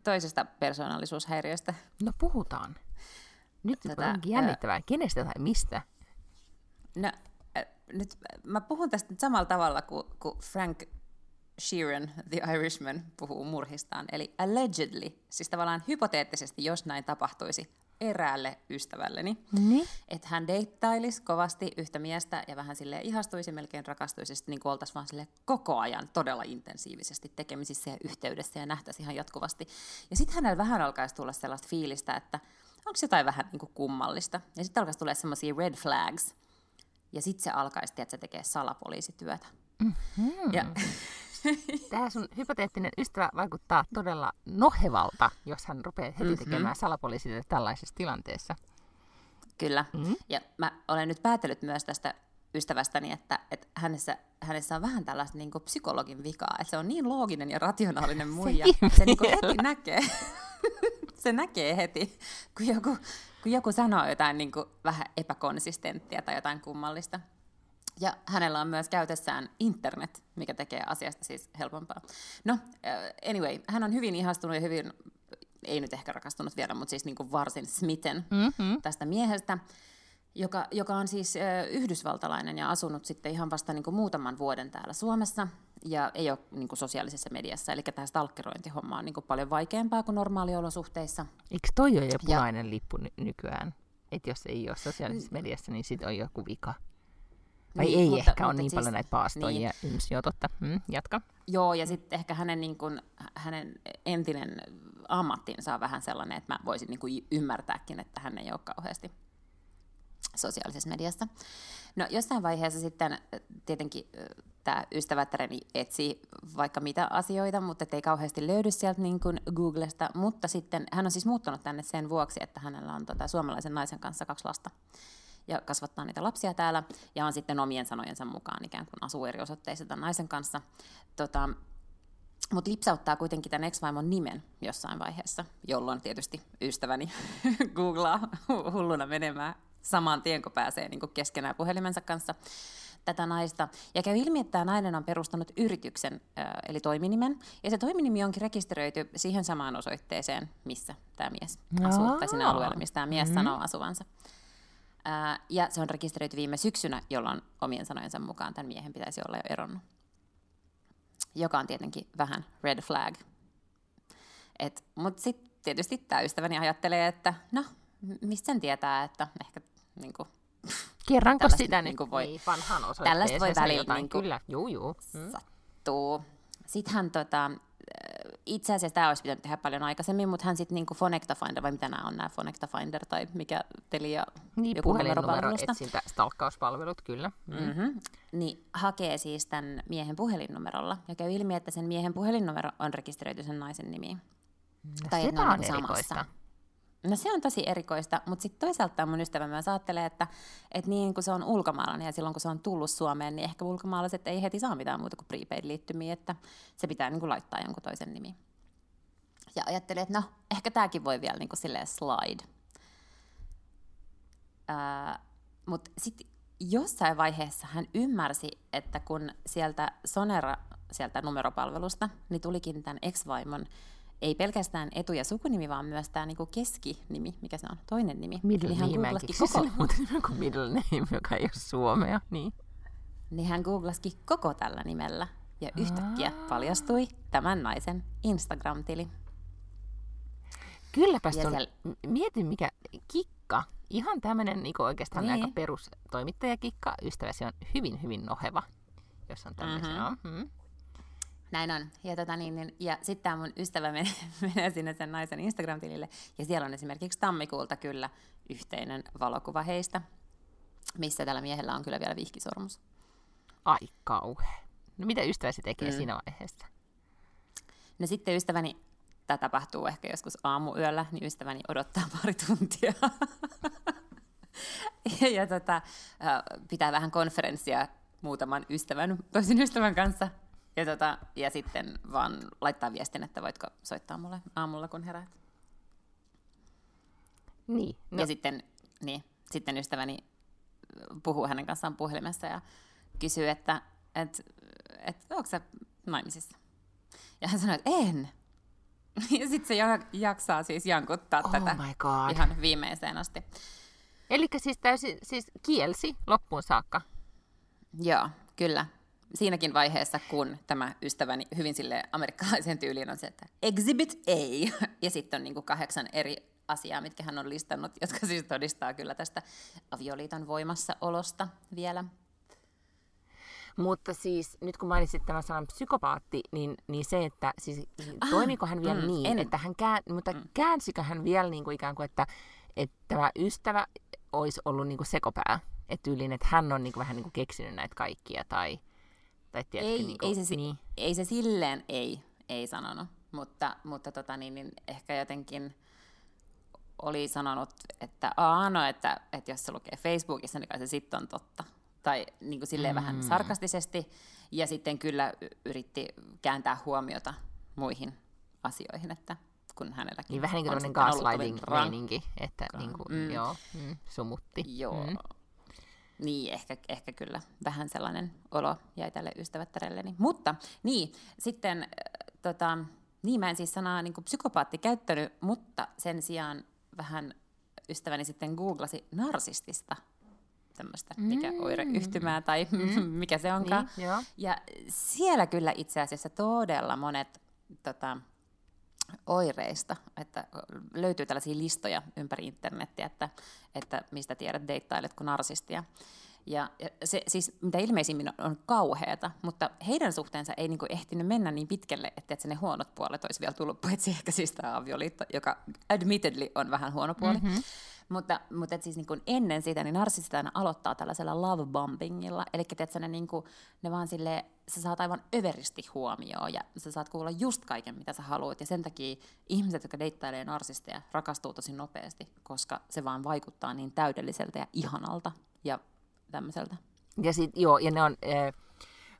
toisesta persoonallisuushäiriöstä? No puhutaan. Nyt tota, onkin jännittävää. Kenestä tai mistä? No, äh, nyt mä puhun tästä nyt samalla tavalla kuin, kuin Frank Sheeran, The Irishman, puhuu murhistaan. Eli allegedly, siis tavallaan hypoteettisesti, jos näin tapahtuisi, eräälle ystävälleni. Niin? Että hän deittailisi kovasti yhtä miestä ja vähän sille ihastuisi, melkein rakastuisi, sitten niin oltaisiin vaan sille koko ajan todella intensiivisesti tekemisissä ja yhteydessä ja nähtäisi ihan jatkuvasti. Ja sitten hänellä vähän alkaisi tulla sellaista fiilistä, että onko jotain vähän niin kuin kummallista. Ja sitten alkaisi tulla semmoisia red flags. Ja sitten se alkaisi, että se tekee salapoliisityötä. Mm-hmm. Ja *laughs* Tämä sun hypoteettinen ystävä vaikuttaa todella nohevalta, jos hän rupeaa heti mm-hmm. tekemään salapoliisille tällaisessa tilanteessa. Kyllä. Mm-hmm. Ja mä olen nyt päätellyt myös tästä ystävästäni, että, että hänessä, hänessä on vähän tällaista niin psykologin vikaa, että se on niin looginen ja rationaalinen *laughs* muija, se, se niin heti näkee. *laughs* se näkee heti, kun joku, kun joku sanoo jotain niin kuin vähän epäkonsistenttia tai jotain kummallista. Ja hänellä on myös käytössään internet, mikä tekee asiasta siis helpompaa. No, uh, anyway, hän on hyvin ihastunut ja hyvin, ei nyt ehkä rakastunut vielä, mutta siis niin kuin varsin smitten mm-hmm. tästä miehestä, joka, joka on siis uh, yhdysvaltalainen ja asunut sitten ihan vasta niin kuin muutaman vuoden täällä Suomessa ja ei ole niin kuin sosiaalisessa mediassa. Eli tämä stalkerointihomma on niin kuin paljon vaikeampaa kuin normaaliolosuhteissa. Eikö toi ole jo punainen ja... lippu ny- nykyään? Että jos ei ole sosiaalisessa mediassa, niin sitten on joku vika. Vai niin, ei mutta, ehkä ole niin siis, paljon näitä paastoja niin. joo, totta. Hmm, jatka. Joo, ja sitten ehkä hänen, niin kun, hänen entinen ammattinsa on vähän sellainen, että mä voisin niin ymmärtääkin, että hän ei ole kauheasti sosiaalisessa mediassa. No jossain vaiheessa sitten tietenkin tämä ystävättäreni etsii vaikka mitä asioita, mutta ei kauheasti löydy sieltä niin kuin Googlesta. Mutta sitten hän on siis muuttanut tänne sen vuoksi, että hänellä on tota, suomalaisen naisen kanssa kaksi lasta ja kasvattaa niitä lapsia täällä, ja on sitten omien sanojensa mukaan ikään kuin asuu eri osoitteissa tämän naisen kanssa. Tota, mutta lipsauttaa kuitenkin tämän ex-vaimon nimen jossain vaiheessa, jolloin tietysti ystäväni *laughs* googlaa hulluna menemään saman tien, kun pääsee niin kuin keskenään puhelimensa kanssa tätä naista. Ja käy ilmi, että tämä nainen on perustanut yrityksen, eli toiminimen, ja se toiminimi onkin rekisteröity siihen samaan osoitteeseen, missä tämä mies asuu, tai sinne alueelle, missä tämä mies mm-hmm. sanoo asuvansa. Ja se on rekisteröity viime syksynä, jolloin omien sanojensa mukaan tämän miehen pitäisi olla jo eronnut. Joka on tietenkin vähän red flag. Mutta sitten tietysti tämä ystäväni ajattelee, että no, mistä sen tietää, että ehkä niin kuin, Kerranko sitä niin kuin voi, niin, vanhan tällaista voi väliin niin kuin, kyllä, juu, juu. Mm. sattuu. Sitten hän tota, itse asiassa tämä olisi pitänyt tehdä paljon aikaisemmin, mutta hän sitten niinku Phonecta Finder, vai mitä nämä on nämä Phonecta Finder, tai mikä Telia niin, joku puhelinnumero, etsintä, stalkkauspalvelut, kyllä. Mm. Mm-hmm. Niin hakee siis tämän miehen puhelinnumerolla, ja käy ilmi, että sen miehen puhelinnumero on rekisteröity sen naisen nimiin. No, tai että on, on niinku samassa. No se on tosi erikoista, mutta sitten toisaalta mun ystävä myös ajattelee, että, että niin kun se on ulkomaalainen ja silloin kun se on tullut Suomeen, niin ehkä ulkomaalaiset ei heti saa mitään muuta kuin prepaid-liittymiä, että se pitää niin laittaa jonkun toisen nimi. Ja ajattelee, että no, ehkä tämäkin voi vielä niin kuin silleen slide. mutta sitten jossain vaiheessa hän ymmärsi, että kun sieltä Sonera, sieltä numeropalvelusta, niin tulikin tämän ex-vaimon ei pelkästään etu- ja sukunimi, vaan myös tämä niinku keskinimi, mikä se on, toinen nimi. Middle niin name, mä koko... muuten kuin middle name, joka ei ole suomea. Niin. niin hän googlasikin koko tällä nimellä ja yhtäkkiä paljastui tämän naisen Instagram-tili. Kylläpäs on, siellä... mietin mikä kikka, ihan tämmöinen niin oikeastaan niin. aika perus toimittajakikka, ystäväsi on hyvin hyvin noheva, jos on tämmöisiä. Mm-hmm. Mm-hmm. Näin on. Ja, tota niin, niin, ja sitten tämä mun ystävä *laughs* menee, menee sinne sen naisen Instagram-tilille, ja siellä on esimerkiksi tammikuulta kyllä yhteinen valokuva heistä, missä tällä miehellä on kyllä vielä vihkisormus. Ai kauhe. No mitä ystäväsi tekee mm. siinä vaiheessa? No sitten ystäväni, tämä tapahtuu ehkä joskus aamuyöllä, niin ystäväni odottaa *laughs* pari tuntia. ja, ja tota, pitää vähän konferenssia muutaman ystävän, toisen ystävän kanssa ja, tota, ja sitten vaan laittaa viestin, että voitko soittaa mulle aamulla, kun heräät. Niin. No. Ja sitten, niin, sitten ystäväni puhuu hänen kanssaan puhelimessa ja kysyy, että et, et, onko sä naimisissa? Ja hän sanoi, että en. *laughs* Ja sitten se jaksaa siis jankuttaa oh tätä my God. ihan viimeiseen asti. Eli siis täysin siis kielsi loppuun saakka? Joo, kyllä siinäkin vaiheessa, kun tämä ystäväni hyvin sille amerikkalaisen tyyliin on se, että exhibit A, *laughs* ja sitten on niin kuin kahdeksan eri asiaa, mitkä hän on listannut, *laughs* jotka siis todistaa kyllä tästä avioliiton voimassaolosta vielä. Mutta siis nyt kun mainitsit tämän sanan psykopaatti, niin, niin se, että siis, ah, toimiko hän vielä mm, niin, en. että hän kään, mutta mm. käänsikö hän vielä niin kuin ikään kuin, että, että tämä ystävä olisi ollut niin kuin sekopää? Että tyyliin, että hän on niin kuin vähän niin kuin keksinyt näitä kaikkia tai... Tai tiedätkö, ei, niin kuin, ei, se, niin. ei se silleen ei, ei sanonut, mutta, mutta tota, niin, niin ehkä jotenkin oli sanonut, että Aa, no, että, että jos se lukee Facebookissa, niin kai se sitten on totta. Tai niin kuin silleen mm. vähän sarkastisesti. Ja sitten kyllä yritti kääntää huomiota muihin asioihin, että kun hänelläkin Niin vähän niin kuin tämmöinen gaslighting-meininki, että niin kuin, Mm. joo, mm, sumutti. Joo. Mm. Niin, ehkä, ehkä kyllä vähän sellainen olo jäi tälle ystävättärelleni. Mutta niin, sitten äh, tota, niin mä en siis sanaa niin psykopaatti käyttänyt, mutta sen sijaan vähän ystäväni sitten googlasi narsistista tämmöistä, mikä Mm. oireyhtymää tai *laughs* mikä se onkaan. Niin, joo. Ja siellä kyllä itse asiassa todella monet tota, oireista, että löytyy tällaisia listoja ympäri internettiä, että, että mistä tiedät deittailet kuin narsistia. Ja ja se siis mitä ilmeisimmin on, on kauheata, mutta heidän suhteensa ei niinku ehtinyt mennä niin pitkälle, että, että ne huonot puolet olisi vielä tullut, paitsi ehkä siis tämä avioliitto, joka admittedly on vähän huono puoli. Mm-hmm. Mutta, mutta et siis niin kuin ennen sitä, niin narsistit aina aloittaa tällaisella love bombingilla. Eli tiedätkö, ne, niin kuin, ne vaan sille, sä saat aivan överisti huomioon ja sä saat kuulla just kaiken, mitä sä haluat. Ja sen takia ihmiset, jotka deittailee narsisteja, rakastuu tosi nopeasti, koska se vaan vaikuttaa niin täydelliseltä ja ihanalta ja tämmöiseltä. Ja sit, joo, ja ne on, äh,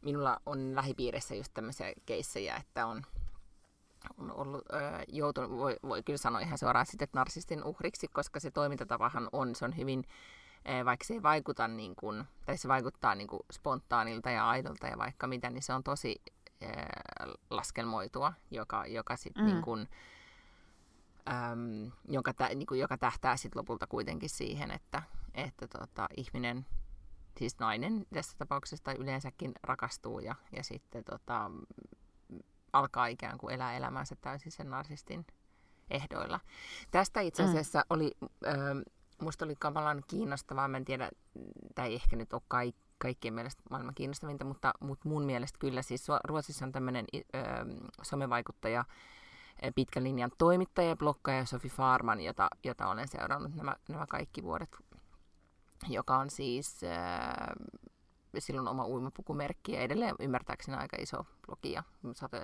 minulla on lähipiirissä just tämmöisiä keissejä, että on, on ollut äh, joutunut, voi, voi kyllä sanoa ihan suoraan sitten, narsistin uhriksi, koska se toimintatapahan on, se on hyvin, äh, vaikka se ei vaikuta niin kuin, tai se vaikuttaa niin kuin spontaanilta ja aidolta ja vaikka mitä, niin se on tosi äh, laskelmoitua, joka, joka sitten Mm. niin kuin, äm, joka, tä, niin kuin, joka tähtää sitten lopulta kuitenkin siihen, että, että tota, ihminen, siis nainen tässä tapauksessa tai yleensäkin rakastuu ja, ja sitten tota, alkaa ikään kuin elää elämänsä täysin sen narsistin ehdoilla. Tästä itse Mm. asiassa oli, ö, musta oli kamalan kiinnostavaa, mä en tiedä, tämä ei ehkä nyt ole kaik, kaikkien mielestä maailman kiinnostavinta, mutta, mutta mun mielestä kyllä siis Ruotsissa on tämmöinen somevaikuttaja, pitkän linjan toimittaja ja blokkaaja Sofi Farman, jota, jota olen seurannut nämä, nämä kaikki vuodet, joka on siis äh, silloin oma uimapukumerkki ja edelleen ymmärtääkseni aika iso blogi ja sata,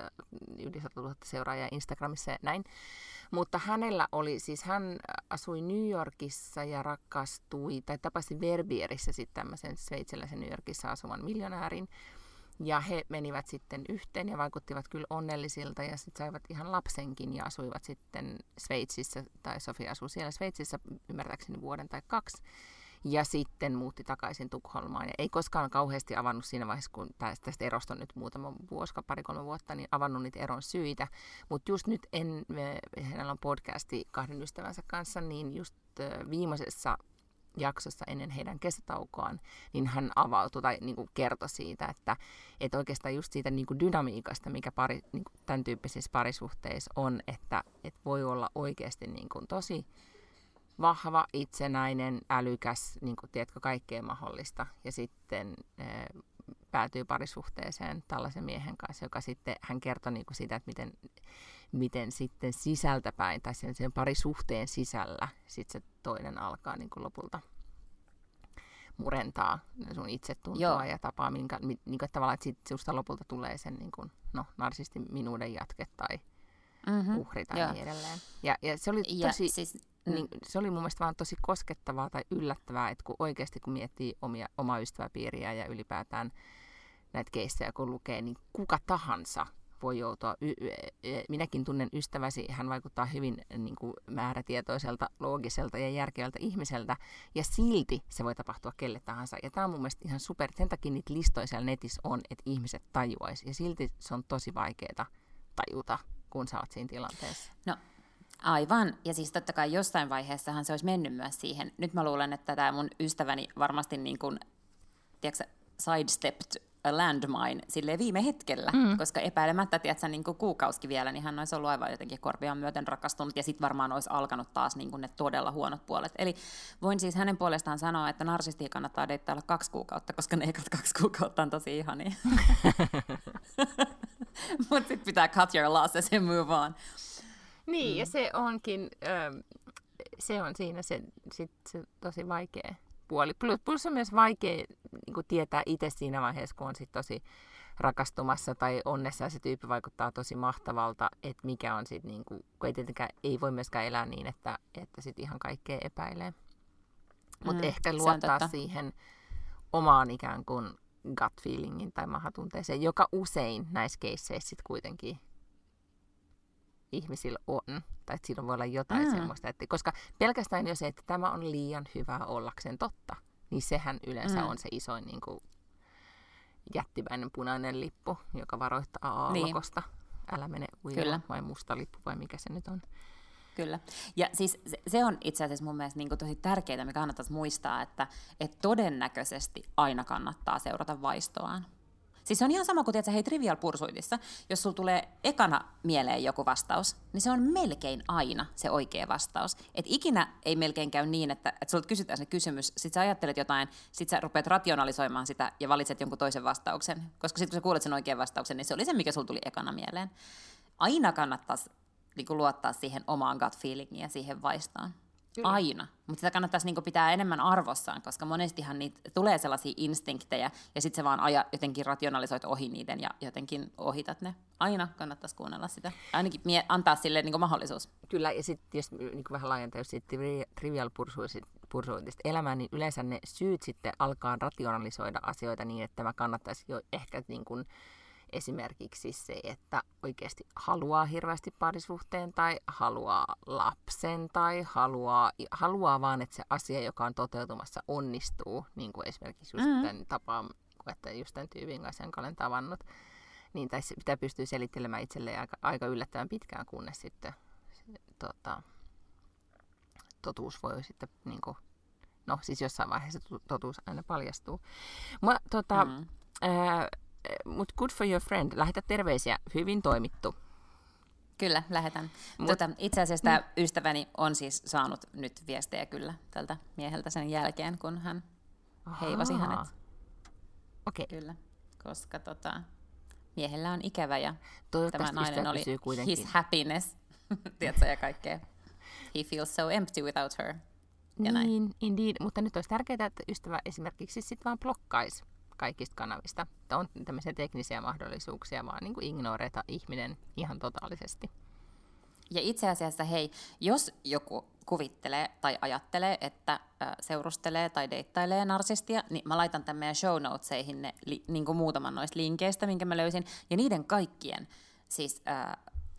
yli 100 000 seuraajaa Instagramissa ja näin. Mutta hänellä oli, siis hän asui New Yorkissa ja rakastui, tai tapasi Verbierissä sitten tämmöisen sveitsiläisen New Yorkissa asuvan miljonäärin. Ja he menivät sitten yhteen ja vaikuttivat kyllä onnellisilta ja sitten saivat ihan lapsenkin ja asuivat sitten Sveitsissä, tai Sofia asui siellä Sveitsissä ymmärtääkseni vuoden tai kaksi. Ja sitten muutti takaisin Tukholmaan. Ja ei koskaan kauheasti avannut siinä vaiheessa, kun tästä, tästä erosta on nyt muutama vuosi, pari-kolme vuotta, niin avannut niitä eron syitä. Mutta just nyt, en, me, hänellä on podcasti kahden ystävänsä kanssa, niin just viimeisessä jaksossa ennen heidän kesätaukoaan, niin hän avautui tai niin kuin kertoi siitä, että, että oikeastaan just siitä niin kuin dynamiikasta, mikä pari, niin kuin tämän tyyppisissä parisuhteissa on, että, että voi olla oikeasti niin kuin tosi vahva, itsenäinen, älykäs, niin kuin, tiedätkö, kaikkea mahdollista. Ja sitten e, päätyy parisuhteeseen tällaisen miehen kanssa, joka sitten, hän kertoi niin kuin sitä, että miten, miten sitten sisältäpäin, tai sen, sen parisuhteen sisällä, sitten se toinen alkaa niin kuin lopulta murentaa sun itsetuntoa Joo. ja tapaa, minkä, mi, niin tavallaan, että sit susta lopulta tulee sen niin kuin, no, narsistin minuuden jatke tai Mm-hmm. uhri tai Joo. niin edelleen. Ja, ja se oli Ja tosi, siis, mm. niin, se oli mun mielestä vaan tosi koskettavaa tai yllättävää, että kun oikeasti kun miettii omia, omaa ystäväpiiriä ja ylipäätään näitä keissejä kun lukee, niin kuka tahansa voi joutua. Y- y- y- minäkin tunnen ystäväsi, hän vaikuttaa hyvin niin kuin määrätietoiselta, loogiselta ja järkevältä ihmiseltä, ja silti se voi tapahtua kelle tahansa. Ja tämä on mun mielestä ihan super, sen takia niitä listoja siellä netissä on, että ihmiset tajuaisi, ja silti se on tosi vaikeaa tajuta, kun sä oot siinä tilanteessa. No aivan, ja siis totta kai jossain vaiheessahan se olisi mennyt myös siihen. Nyt mä luulen, että tämä mun ystäväni varmasti niin kuin, tiedätkö, sidestepped a landmine silleen viime hetkellä, mm. koska epäilemättä, tiedätkö, niin kuin kuukausikin vielä, niin hän olisi ollut aivan jotenkin korviaan myöten rakastunut, ja sitten varmaan olisi alkanut taas niin kuin ne todella huonot puolet. Eli voin siis hänen puolestaan sanoa, että narsistia kannattaa deittailla kaksi kuukautta, koska ne ekat kaksi kuukautta on tosi ihania. *laughs* Mutta sitten pitää cut your losses and move on. Niin, mm. ja se onkin, ähm, se on siinä se, sit, se tosi vaikea puoli. Plus, plus on myös vaikea niin kuin tietää itse siinä vaiheessa, kun on sit tosi rakastumassa tai onnessa ja se tyyppi vaikuttaa tosi mahtavalta, että mikä on sitten, niin kuin, kun ei tietenkään, ei voi myöskään elää niin, että, että sit ihan kaikkea epäilee. Mutta Mm, ehkä luottaa siihen omaan ikään kuin gut feelingin tai mahatunteeseen, joka usein näissä keisseissä sit kuitenkin ihmisillä on. Tai että siinä voi olla jotain mm. semmoista. Että, koska pelkästään jo se, että tämä on liian hyvä ollakseen totta, niin sehän yleensä mm. on se isoin niin kuin, jättimäinen punainen lippu, joka varoittaa aallokosta. Niin. Älä mene uimaan, vai musta lippu, vai mikä se nyt on. Kyllä. Ja siis se, se on itse asiassa mun mielestä niin tosi tärkeää, mikä kannattaisi muistaa, että, että todennäköisesti aina kannattaa seurata vaistoaan. Siis se on ihan sama kuin tiedätkö, hei Trivial Pursuitissa, jos sulla tulee ekana mieleen joku vastaus, niin se on melkein aina se oikea vastaus. Et ikinä ei melkein käy niin, että, että sulta kysytään se kysymys, sit sä ajattelet jotain, sit sä rupeat rationalisoimaan sitä ja valitset jonkun toisen vastauksen. Koska sitten kun sä kuulet sen oikean vastauksen, niin se oli se, mikä sulla tuli ekana mieleen. Aina kannattaisi niin luottaa siihen omaan gut feelingiin ja siihen vaistoon. Kyllä. Aina. Mutta sitä kannattaisi niinku pitää enemmän arvossaan, koska monestihan niitä tulee sellaisia instinktejä, ja sitten se vaan aja, jotenkin rationalisoit ohi niiden ja jotenkin ohitat ne. Aina kannattaisi kuunnella sitä. Ainakin mie- antaa sille niinku mahdollisuus. Kyllä, ja sitten jos niinku vähän laajentaa, jos siitä trivial pursuitista elämään, niin yleensä ne syyt sitten alkaa rationalisoida asioita niin, että tämä kannattaisi jo ehkä niin kuin, esimerkiksi se, että oikeasti haluaa hirveästi parisuhteen tai haluaa lapsen tai haluaa, haluaa vaan, että se asia, joka on toteutumassa, onnistuu, niin kuin esimerkiksi just mm. tämän tapaan, että just tämän tyypin kanssa, jonka olen tavannut, niin tai pitää pystyä selittelemään itselleen aika, aika yllättävän pitkään, kunnes sitten tota, totuus voi sitten niin kuin, no siis jossain vaiheessa totuus aina paljastuu. Mä, tota, mm. ää, mutta good for your friend. Lähetä terveisiä. Hyvin toimittu. Kyllä, lähetän. Mut, tota, itse asiassa tämä mm. ystäväni on siis saanut nyt viestejä kyllä tältä mieheltä sen jälkeen, kun hän Ahaa. heivasi hänet. Okei. Okay. Kyllä, koska tota, miehellä on ikävä ja tämä nainen oli kuitenkin. his happiness, *laughs* tiedätkö, ja kaikkea. He feels so empty without her. Ja niin, näin. indeed. Mutta nyt olisi tärkeää, että ystävä esimerkiksi sitten vaan blokkaisi kaikista kanavista. Että on tämmöisiä teknisiä mahdollisuuksia, vaan niin kuin ignoreita ihminen ihan totaalisesti. Ja itse asiassa, hei, jos joku kuvittelee tai ajattelee, että seurustelee tai deittailee narsistia, niin mä laitan tämän meidän show notesihin ne, li, niin kuin muutaman noista linkeistä, minkä mä löysin. Ja niiden kaikkien siis äh,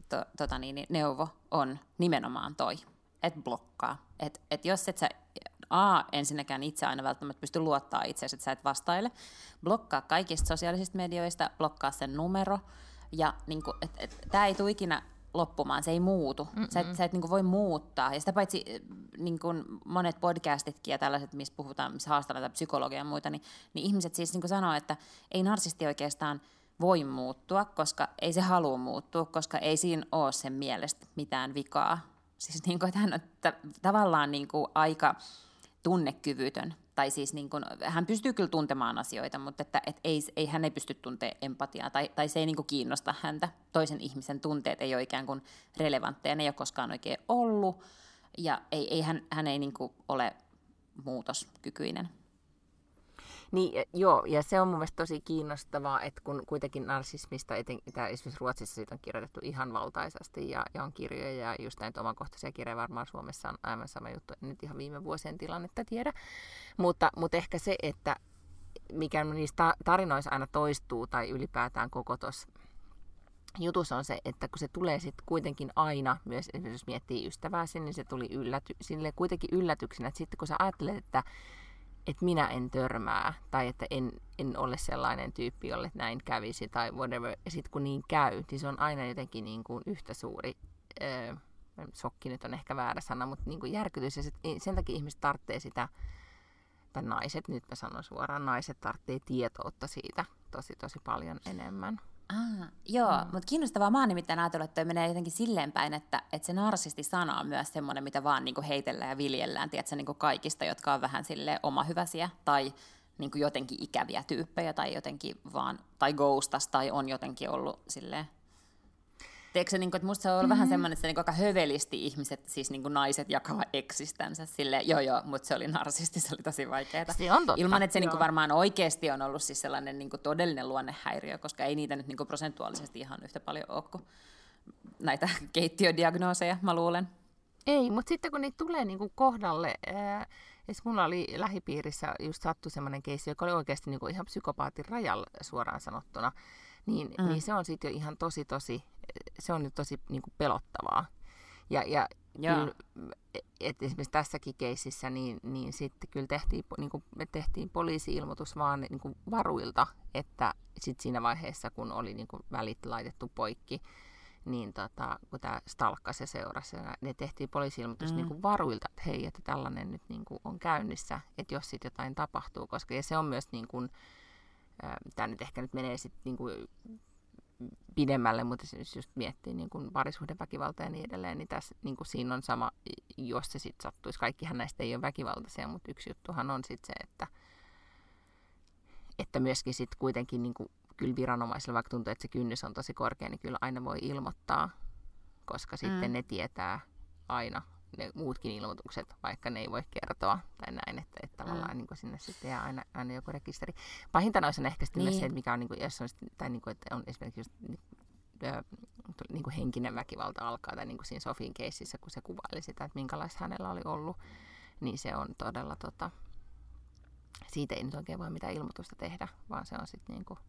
to, tota niin, neuvo on nimenomaan toi, että blokkaa. Että et jos et sä A, ensinnäkään itse aina välttämättä pysty luottaa itse, että sä et vastaile. Blokkaa kaikista sosiaalisista medioista, blokkaa sen numero. Ja niin kuin, et, et, tämä ei tule ikinä loppumaan, se ei muutu. Mm-mm. Sä et, sä et niin voi muuttaa. Ja sitä paitsi niin kuin monet podcastitkin ja tällaiset, missä puhutaan, missä haastellaan psykologia ja muita, niin, niin ihmiset siis niin sanoo, että ei narsisti oikeastaan voi muuttua, koska ei se halua muuttua, koska ei siinä ole sen mielestä mitään vikaa. Siis niin kuin, että hän on t- tavallaan niin kuin aika tunnekyvytön. Tai siis niin kuin, hän pystyy kyllä tuntemaan asioita, mutta että, et ei, ei, hän ei pysty tuntemaan empatiaa tai, tai se ei niin kuin kiinnosta häntä. Toisen ihmisen tunteet ei ole ikään kuin relevantteja, ne ei ole koskaan oikein ollut ja ei, ei hän, hän ei niin kuin ole muutoskykyinen. Niin, joo, ja se on mun mielestä tosi kiinnostavaa, että kun kuitenkin narsismista, eten, esimerkiksi Ruotsissa siitä on kirjoitettu ihan valtaisasti ja, ja on kirjoja ja just näitä omakohtaisia kirjoja varmaan Suomessa on aivan sama juttu, en nyt ihan viime vuosien tilannetta tiedä, mutta, mutta ehkä se, että mikä niistä tarinoissa aina toistuu tai ylipäätään koko tuossa jutus on se, että kun se tulee sitten kuitenkin aina, myös jos miettii ystävääsi, niin se tuli ylläty, sille kuitenkin yllätyksenä, että sitten kun sä ajattelet, että että minä en törmää tai että en, en ole sellainen tyyppi, jolle näin kävisi tai whatever. Ja sitten kun niin käy, niin se on aina jotenkin niin kuin yhtä suuri, öö, sokki nyt on ehkä väärä sana, mutta niin kuin järkytys. Ja sit, sen takia ihmiset tarvitsee sitä, tai naiset, nyt mä sanon suoraan, naiset tarvitsee tietoutta siitä tosi tosi paljon enemmän. Ah, joo, mm. mutta kiinnostavaa. Mä oon nimittäin ajatellut, että menee jotenkin silleen päin, että, että se narsisti-sana on myös semmoinen, mitä vaan niinku heitellään ja viljellään, tiedätkö, niinku kaikista, jotka on vähän sille omahyväsiä tai niinku jotenkin ikäviä tyyppejä tai jotenkin vaan, tai ghostas tai on jotenkin ollut silleen Tiedätkö se, niin kuin, että musta se on ollut mm-hmm. vähän semmoinen, että se niin aika hövelisti ihmiset, siis niin kuin naiset jakaa eksistänsä sille, joo joo, mutta se oli narsisti, se oli tosi vaikeaa. Se on totta. Ilman, että se niin kuin varmaan oikeasti on ollut siis sellainen niin kuin todellinen luonnehäiriö, koska ei niitä nyt niin kuin prosentuaalisesti ihan yhtä paljon ole kuin näitä *laughs* keittiödiagnooseja, mä luulen. Ei, mutta sitten kun niitä tulee niin kuin kohdalle, ää, mulla oli lähipiirissä just sattu semmoinen keissi, joka oli oikeasti niin kuin ihan psykopaatin rajalla suoraan sanottuna, niin, mm. niin se on sitten jo ihan tosi tosi se on nyt tosi niin kuin pelottavaa. Ja, ja kyllä, et esimerkiksi tässäkin keississä, niin, niin sitten kyllä tehtiin, niin kuin me tehtiin poliisi-ilmoitus vaan niin kuin varuilta, että sitten siinä vaiheessa, kun oli niin kuin välit laitettu poikki, niin tota, kun tämä stalkkasi ja seurasi, ne tehtiin poliisi-ilmoitus mm. niin kuin varuilta, että hei, että tällainen nyt niin kuin on käynnissä, että jos sitten jotain tapahtuu, koska ja se on myös niin kuin, tämä nyt ehkä nyt menee sitten niin kuin pidemmälle, mutta jos just miettii niin kuin parisuhdeväkivaltaa ja niin edelleen, niin, tässä, niin kuin siinä on sama, jos se sitten sattuisi. Kaikkihan näistä ei ole väkivaltaisia, mutta yksi juttuhan on sitten se, että, että myöskin sitten kuitenkin niin kuin, kyllä viranomaisilla, vaikka tuntuu, että se kynnys on tosi korkea, niin kyllä aina voi ilmoittaa, koska sitten mm. ne tietää aina ne muutkin ilmoitukset, vaikka ne ei voi kertoa tai näin, että, että tavallaan mm. niin kuin sinne sitten jää aina, aina joku rekisteri. Pahinta noissa on ehkä sitten niin. se, että mikä on, niin kuin, jos on, tai niin kuin, että on esimerkiksi just, niin kuin henkinen väkivalta alkaa, tai niin kuin siinä Sofin keississä, kun se kuvaili sitä, että minkälaista hänellä oli ollut, niin se on todella, tota, siitä ei nyt oikein voi mitään ilmoitusta tehdä, vaan se on sitten niin kuin,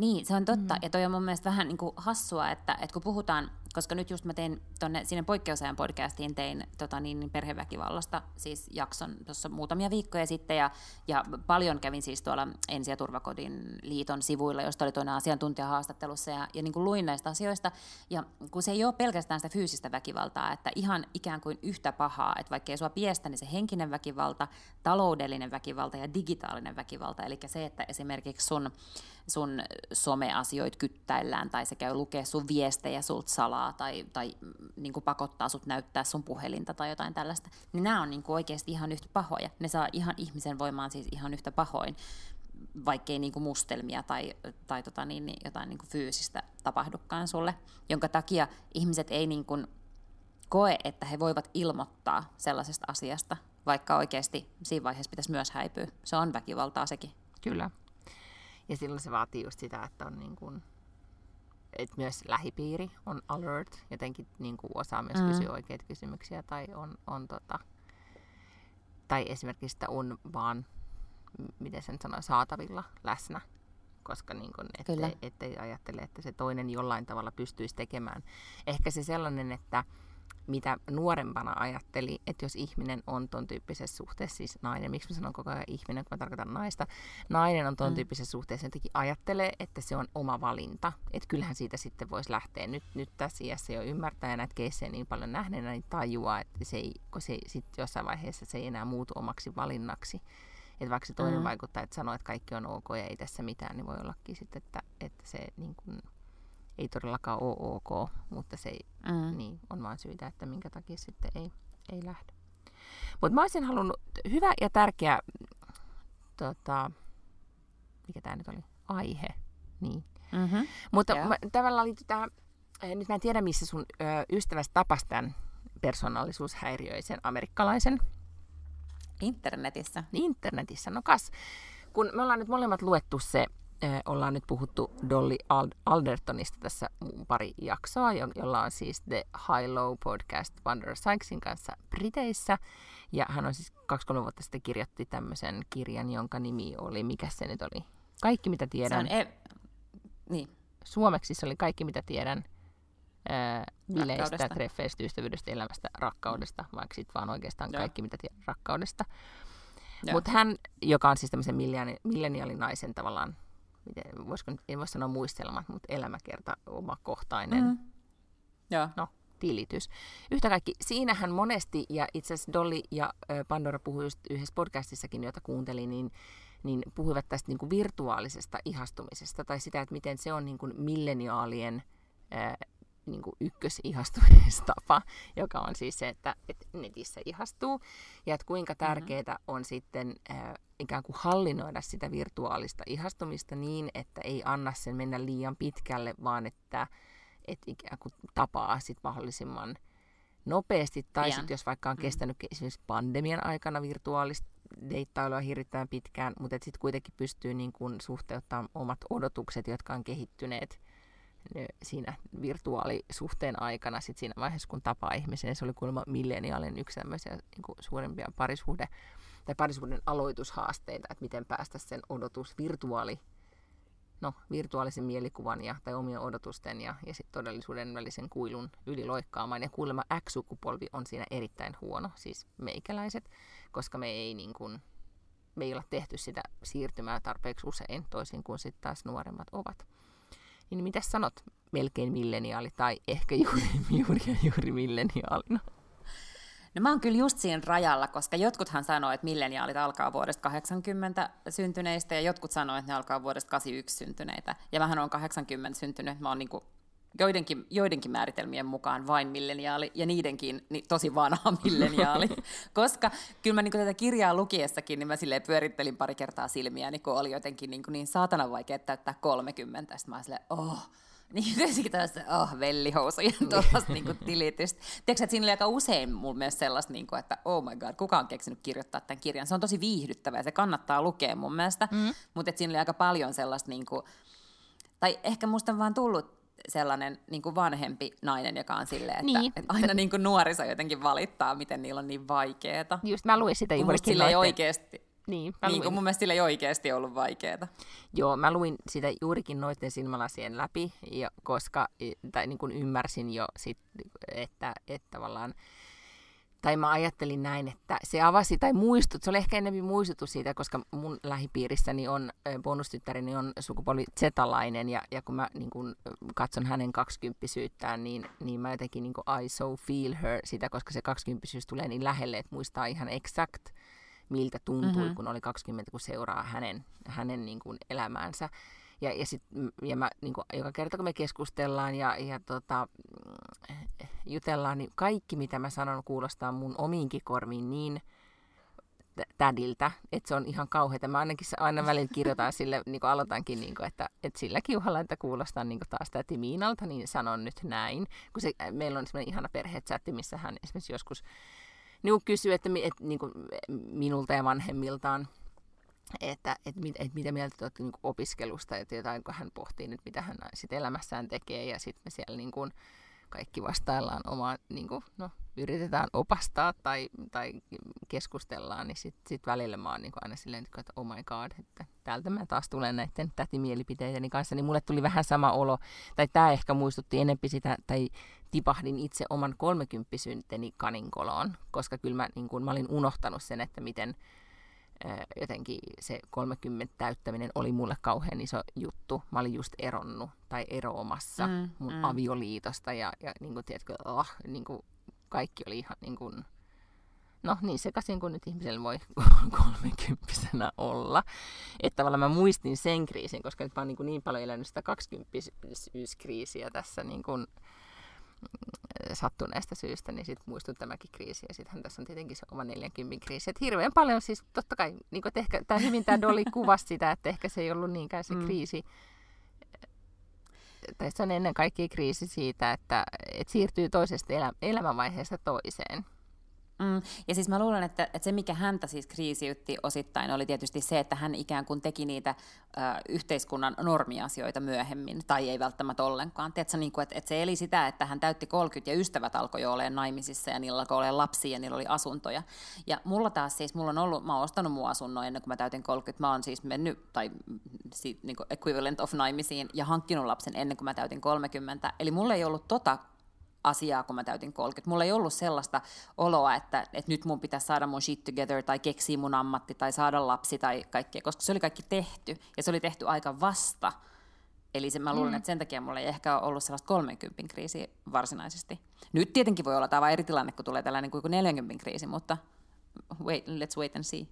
niin, se on totta. Mm. Ja toi on mun mielestä vähän niin kuin hassua, että, että kun puhutaan, koska nyt just mä tein tonne sinne poikkeusajan podcastiin, tein tota niin, niin perheväkivallasta siis jakson tuossa muutamia viikkoja sitten, ja, ja paljon kävin siis tuolla Ensi- ja turvakodin liiton sivuilla, josta oli toinen asiantuntijahaastattelussa, ja, ja niin kuin luin näistä asioista, ja kun se ei ole pelkästään sitä fyysistä väkivaltaa, että ihan ikään kuin yhtä pahaa, että vaikka ei sua piestä, niin se henkinen väkivalta, taloudellinen väkivalta ja digitaalinen väkivalta, eli se, että esimerkiksi sun sun someasioit kyttäillään tai se käy lukea sun viestejä sulta salaa tai, tai mm, niin kuin pakottaa sut näyttää sun puhelinta tai jotain tällaista, niin nämä on niin kuin oikeasti ihan yhtä pahoja. Ne saa ihan ihmisen voimaan siis ihan yhtä pahoin, vaikkei niin kuin mustelmia tai, tai tota niin, niin jotain niin kuin fyysistä tapahdukaan sulle, jonka takia ihmiset ei niin kuin koe, että he voivat ilmoittaa sellaisesta asiasta, vaikka oikeasti siinä vaiheessa pitäisi myös häipyä. Se on väkivaltaa sekin. Kyllä. Ja silloin se vaatii just sitä, että on niin kuin, että myös lähipiiri on alert, jotenkin niin kuin osaa myös mm. kysyä oikeita kysymyksiä tai on, on tota, tai esimerkiksi sitä on vaan, miten sen sanoo, saatavilla läsnä, koska niin kun, ettei, ettei ajattele, että se toinen jollain tavalla pystyisi tekemään. Ehkä se sellainen, että mitä nuorempana ajatteli, että jos ihminen on ton tyyppisessä suhteessa, siis nainen, miksi mä sanon koko ajan ihminen, kun mä tarkoitan naista, nainen on ton mm. tyyppisessä suhteessa, jotenkin ajattelee, että se on oma valinta. Että kyllähän siitä sitten voisi lähteä. Nyt, nyt tässä iässä jo ymmärtää ja näitä keissejä niin paljon nähneenä, niin tajuaa, että se ei, kun se sitten jossain vaiheessa se ei enää muutu omaksi valinnaksi. Että vaikka se toinen mm. vaikuttaa, että sanoo, että kaikki on ok ja ei tässä mitään, niin voi ollakin sitten, että, että se niin kuin, ei todellakaan ole ok, mutta se ei, mm. niin, on vaan syitä, että minkä takia sitten ei, ei lähde. Mutta mä olisin halunnut, hyvä ja tärkeä, tota, mikä tämä nyt oli, aihe, niin. Mm-hmm. Mutta yeah. mä, tavallaan liittyy tähän, eh, nyt mä en tiedä missä sun ö, ystäväsi tapasi tämän persoonallisuushäiriöisen amerikkalaisen. Internetissä. Internetissä, no kas. Kun me ollaan nyt molemmat luettu se ollaan nyt puhuttu Dolly Aldertonista tässä pari jaksoa, jo- jolla on siis The High Low podcast Wonder Sykesin kanssa Briteissä. Ja hän on siis kaksi-kolme vuotta sitten kirjoitti tämmöisen kirjan, jonka nimi oli, mikä se nyt oli? Kaikki mitä tiedän. Se on e- niin. Suomeksi se oli Kaikki mitä tiedän ää, bileistä, treffeistä, ystävyydestä, elämästä, rakkaudesta, vaikka sitten vaan oikeastaan Joo. kaikki mitä tiedän rakkaudesta. Mutta hän, joka on siis tämmöisen milleniaalinaisen tavallaan miten, voisiko, en voi sanoa muistelmat, mutta elämäkerta omakohtainen mm. Joo. No, tilitys. Yhtä kaikki, siinähän monesti, ja itse asiassa Dolly ja Pandora puhui just yhdessä podcastissakin, jota kuuntelin, niin, niin puhuivat tästä niin kuin virtuaalisesta ihastumisesta, tai sitä, että miten se on niin kuin milleniaalien ää, niin kuin ykkösihastumistapa, *laughs* joka on siis se, että, että netissä ihastuu, ja että kuinka tärkeää mm-hmm. on sitten äh, ikään kuin hallinnoida sitä virtuaalista ihastumista niin, että ei anna sen mennä liian pitkälle, vaan että, että ikään kuin tapaa sit mahdollisimman nopeasti, tai sitten jos vaikka on mm. kestänyt mm. esimerkiksi pandemian aikana virtuaalista deittailua hirvittävän pitkään, mutta sitten kuitenkin pystyy niin kun suhteuttamaan omat odotukset, jotka on kehittyneet siinä virtuaalisuhteen aikana, sit siinä vaiheessa kun tapaa ihmisen, se oli kuulemma milleniaalin yksi tämmöisiä niin suurimpia parisuhde, tai parisuuden aloitushaasteita, että miten päästä sen odotus virtuaali no, virtuaalisen mielikuvan ja, tai omien odotusten ja, ja sit todellisuuden välisen kuilun yli loikkaamaan. Ja kuulemma X-sukupolvi on siinä erittäin huono, siis meikäläiset, koska me ei, niin kuin, me ei olla tehty sitä siirtymää tarpeeksi usein, toisin kuin sitten taas nuoremmat ovat. Niin mitä sanot, melkein milleniaali tai ehkä juuri, *laughs* juuri, juuri milleniaalina? No mä oon kyllä just siinä rajalla, koska jotkuthan sanoo, että milleniaalit alkaa vuodesta 80 syntyneistä ja jotkut sanoo, että ne alkaa vuodesta 81 syntyneitä. Ja mähän on 80 syntynyt, mä oon niinku joidenkin, joidenkin määritelmien mukaan vain milleniaali ja niidenkin niin tosi vanha *laughs* milleniaali. Koska kyllä mä niin tätä kirjaa lukiessakin, niin mä silleen pyörittelin pari kertaa silmiä, niin kun oli jotenkin niin, niin saatana vaikea täyttää 30. Sitten mä silleen, oh, *laughs* niin tosikin tällaista, oh, vellihousujen tuollaista niin tilitystä. Tiedätkö, että siinä oli aika usein mun mielestä sellaista, niin kuin, että oh my god, kuka on keksinyt kirjoittaa tämän kirjan. Se on tosi viihdyttävä ja se kannattaa lukea mun mielestä, mm. mutta siinä oli aika paljon sellaista, niin kuin, tai ehkä musta on vaan tullut sellainen niin kuin vanhempi nainen, joka on silleen, että, niin. että aina niin kuin nuoriso jotenkin valittaa, miten niillä on niin vaikeeta. Just mä luin sitä juurikin. ei oikeasti, niin, mä niin kuin mun mielestä sillä ei oikeasti ollut vaikeaa. Joo, mä luin sitä juurikin noiden silmälasien läpi, ja koska tai niin kuin ymmärsin jo, sit, että, että tavallaan tai mä ajattelin näin, että se avasi tai muistut, se oli ehkä enemmän muistutus siitä, koska mun lähipiirissäni on, bonustyttäreni on sukupolvi zetalainen ja, ja kun mä niin kun, katson hänen kaksikymppisyyttään, niin, niin mä jotenkin niin I so feel her sitä, koska se kaksikymppisyys tulee niin lähelle, että muistaa ihan exact, miltä tuntui, mm-hmm. kun oli 20, kun seuraa hänen, hänen niin kuin elämäänsä. Ja, ja, sit, ja mä, niin kuin, joka kerta kun me keskustellaan ja, ja tota, jutellaan, niin kaikki mitä mä sanon kuulostaa mun omiinkin korviin niin tädiltä, että se on ihan kauheata. Mä ainakin aina välillä kirjoitan sille, *laughs* niin kuin aloitankin, niin kuin, että, että sillä kiuhalla, että kuulostaa niin kuin taas täti Miinalta, niin sanon nyt näin. Kun se, meillä on semmoinen ihana perhechatti, missä hän esimerkiksi joskus niin kysyy, että, että, niin kuin minulta ja vanhemmiltaan, että, että, että, että mitä mieltä te olette niin opiskelusta, että jotain, kun hän pohtii nyt, mitä hän sit elämässään tekee, ja sitten me siellä niin kuin, kaikki vastaillaan omaa, niin kuin, no, yritetään opastaa tai, tai keskustellaan, niin sitten sit välillä mä oon niin aina silleen, että oh my god, että täältä mä taas tulen näiden tätimielipiteideni kanssa, niin mulle tuli vähän sama olo, tai tämä ehkä muistutti enempi sitä, tai tipahdin itse oman kolmekymppisyynteni kaninkoloon, koska kyllä mä, niin kun, mä olin unohtanut sen, että miten jotenkin se 30 täyttäminen oli mulle kauhean iso juttu. Mä olin just eronnut tai eroamassa mm, mun mm. avioliitosta ja, ja niin kuin, tiedätkö, oh, niin kuin, kaikki oli ihan niin kuin, no niin sekaisin kuin nyt ihmisellä voi *laughs* kolmekymppisenä olla. Että tavallaan mä muistin sen kriisin, koska nyt mä oon niin, niin paljon elänyt sitä kaksikymppisyyskriisiä tässä niin kuin, sattuneesta syystä, niin sitten muistui tämäkin kriisi. Ja sittenhän tässä on tietenkin se oma 40 kriisi. Että hirveän paljon siis totta kai, niin kuin, ehkä tämä hyvin tämä Dolly *laughs* kuvasi sitä, että ehkä se ei ollut niinkään se mm. kriisi. Tai se on ennen kaikkea kriisi siitä, että, että siirtyy toisesta elä, elämänvaiheesta toiseen. Mm. Ja siis mä luulen, että, että se mikä häntä siis kriisiytti osittain oli tietysti se, että hän ikään kuin teki niitä ö, yhteiskunnan normiasioita myöhemmin, tai ei välttämättä ollenkaan. Tiedätkö, niin kuin, että, että se eli sitä, että hän täytti 30 ja ystävät alkoi jo olemaan naimisissa ja niillä alkoi olemaan lapsia ja niillä oli asuntoja. Ja mulla taas siis, mulla on ollut, mä oon ostanut mun asunnon ennen kuin mä täytin 30, mä oon siis mennyt, tai niin kuin equivalent of naimisiin, ja hankkinut lapsen ennen kuin mä täytin 30. Eli mulla ei ollut tota asiaa, kun mä täytin 30. Mulla ei ollut sellaista oloa, että, että nyt mun pitäisi saada mun shit together tai keksiä mun ammatti tai saada lapsi tai kaikkea, koska se oli kaikki tehty ja se oli tehty aika vasta. Eli se, mä luulen, mm. että sen takia mulla ei ehkä ole ollut sellaista 30 kriisiä varsinaisesti. Nyt tietenkin voi olla tämä eri tilanne, kun tulee tällainen kuin 40 kriisi, mutta wait, let's wait and see.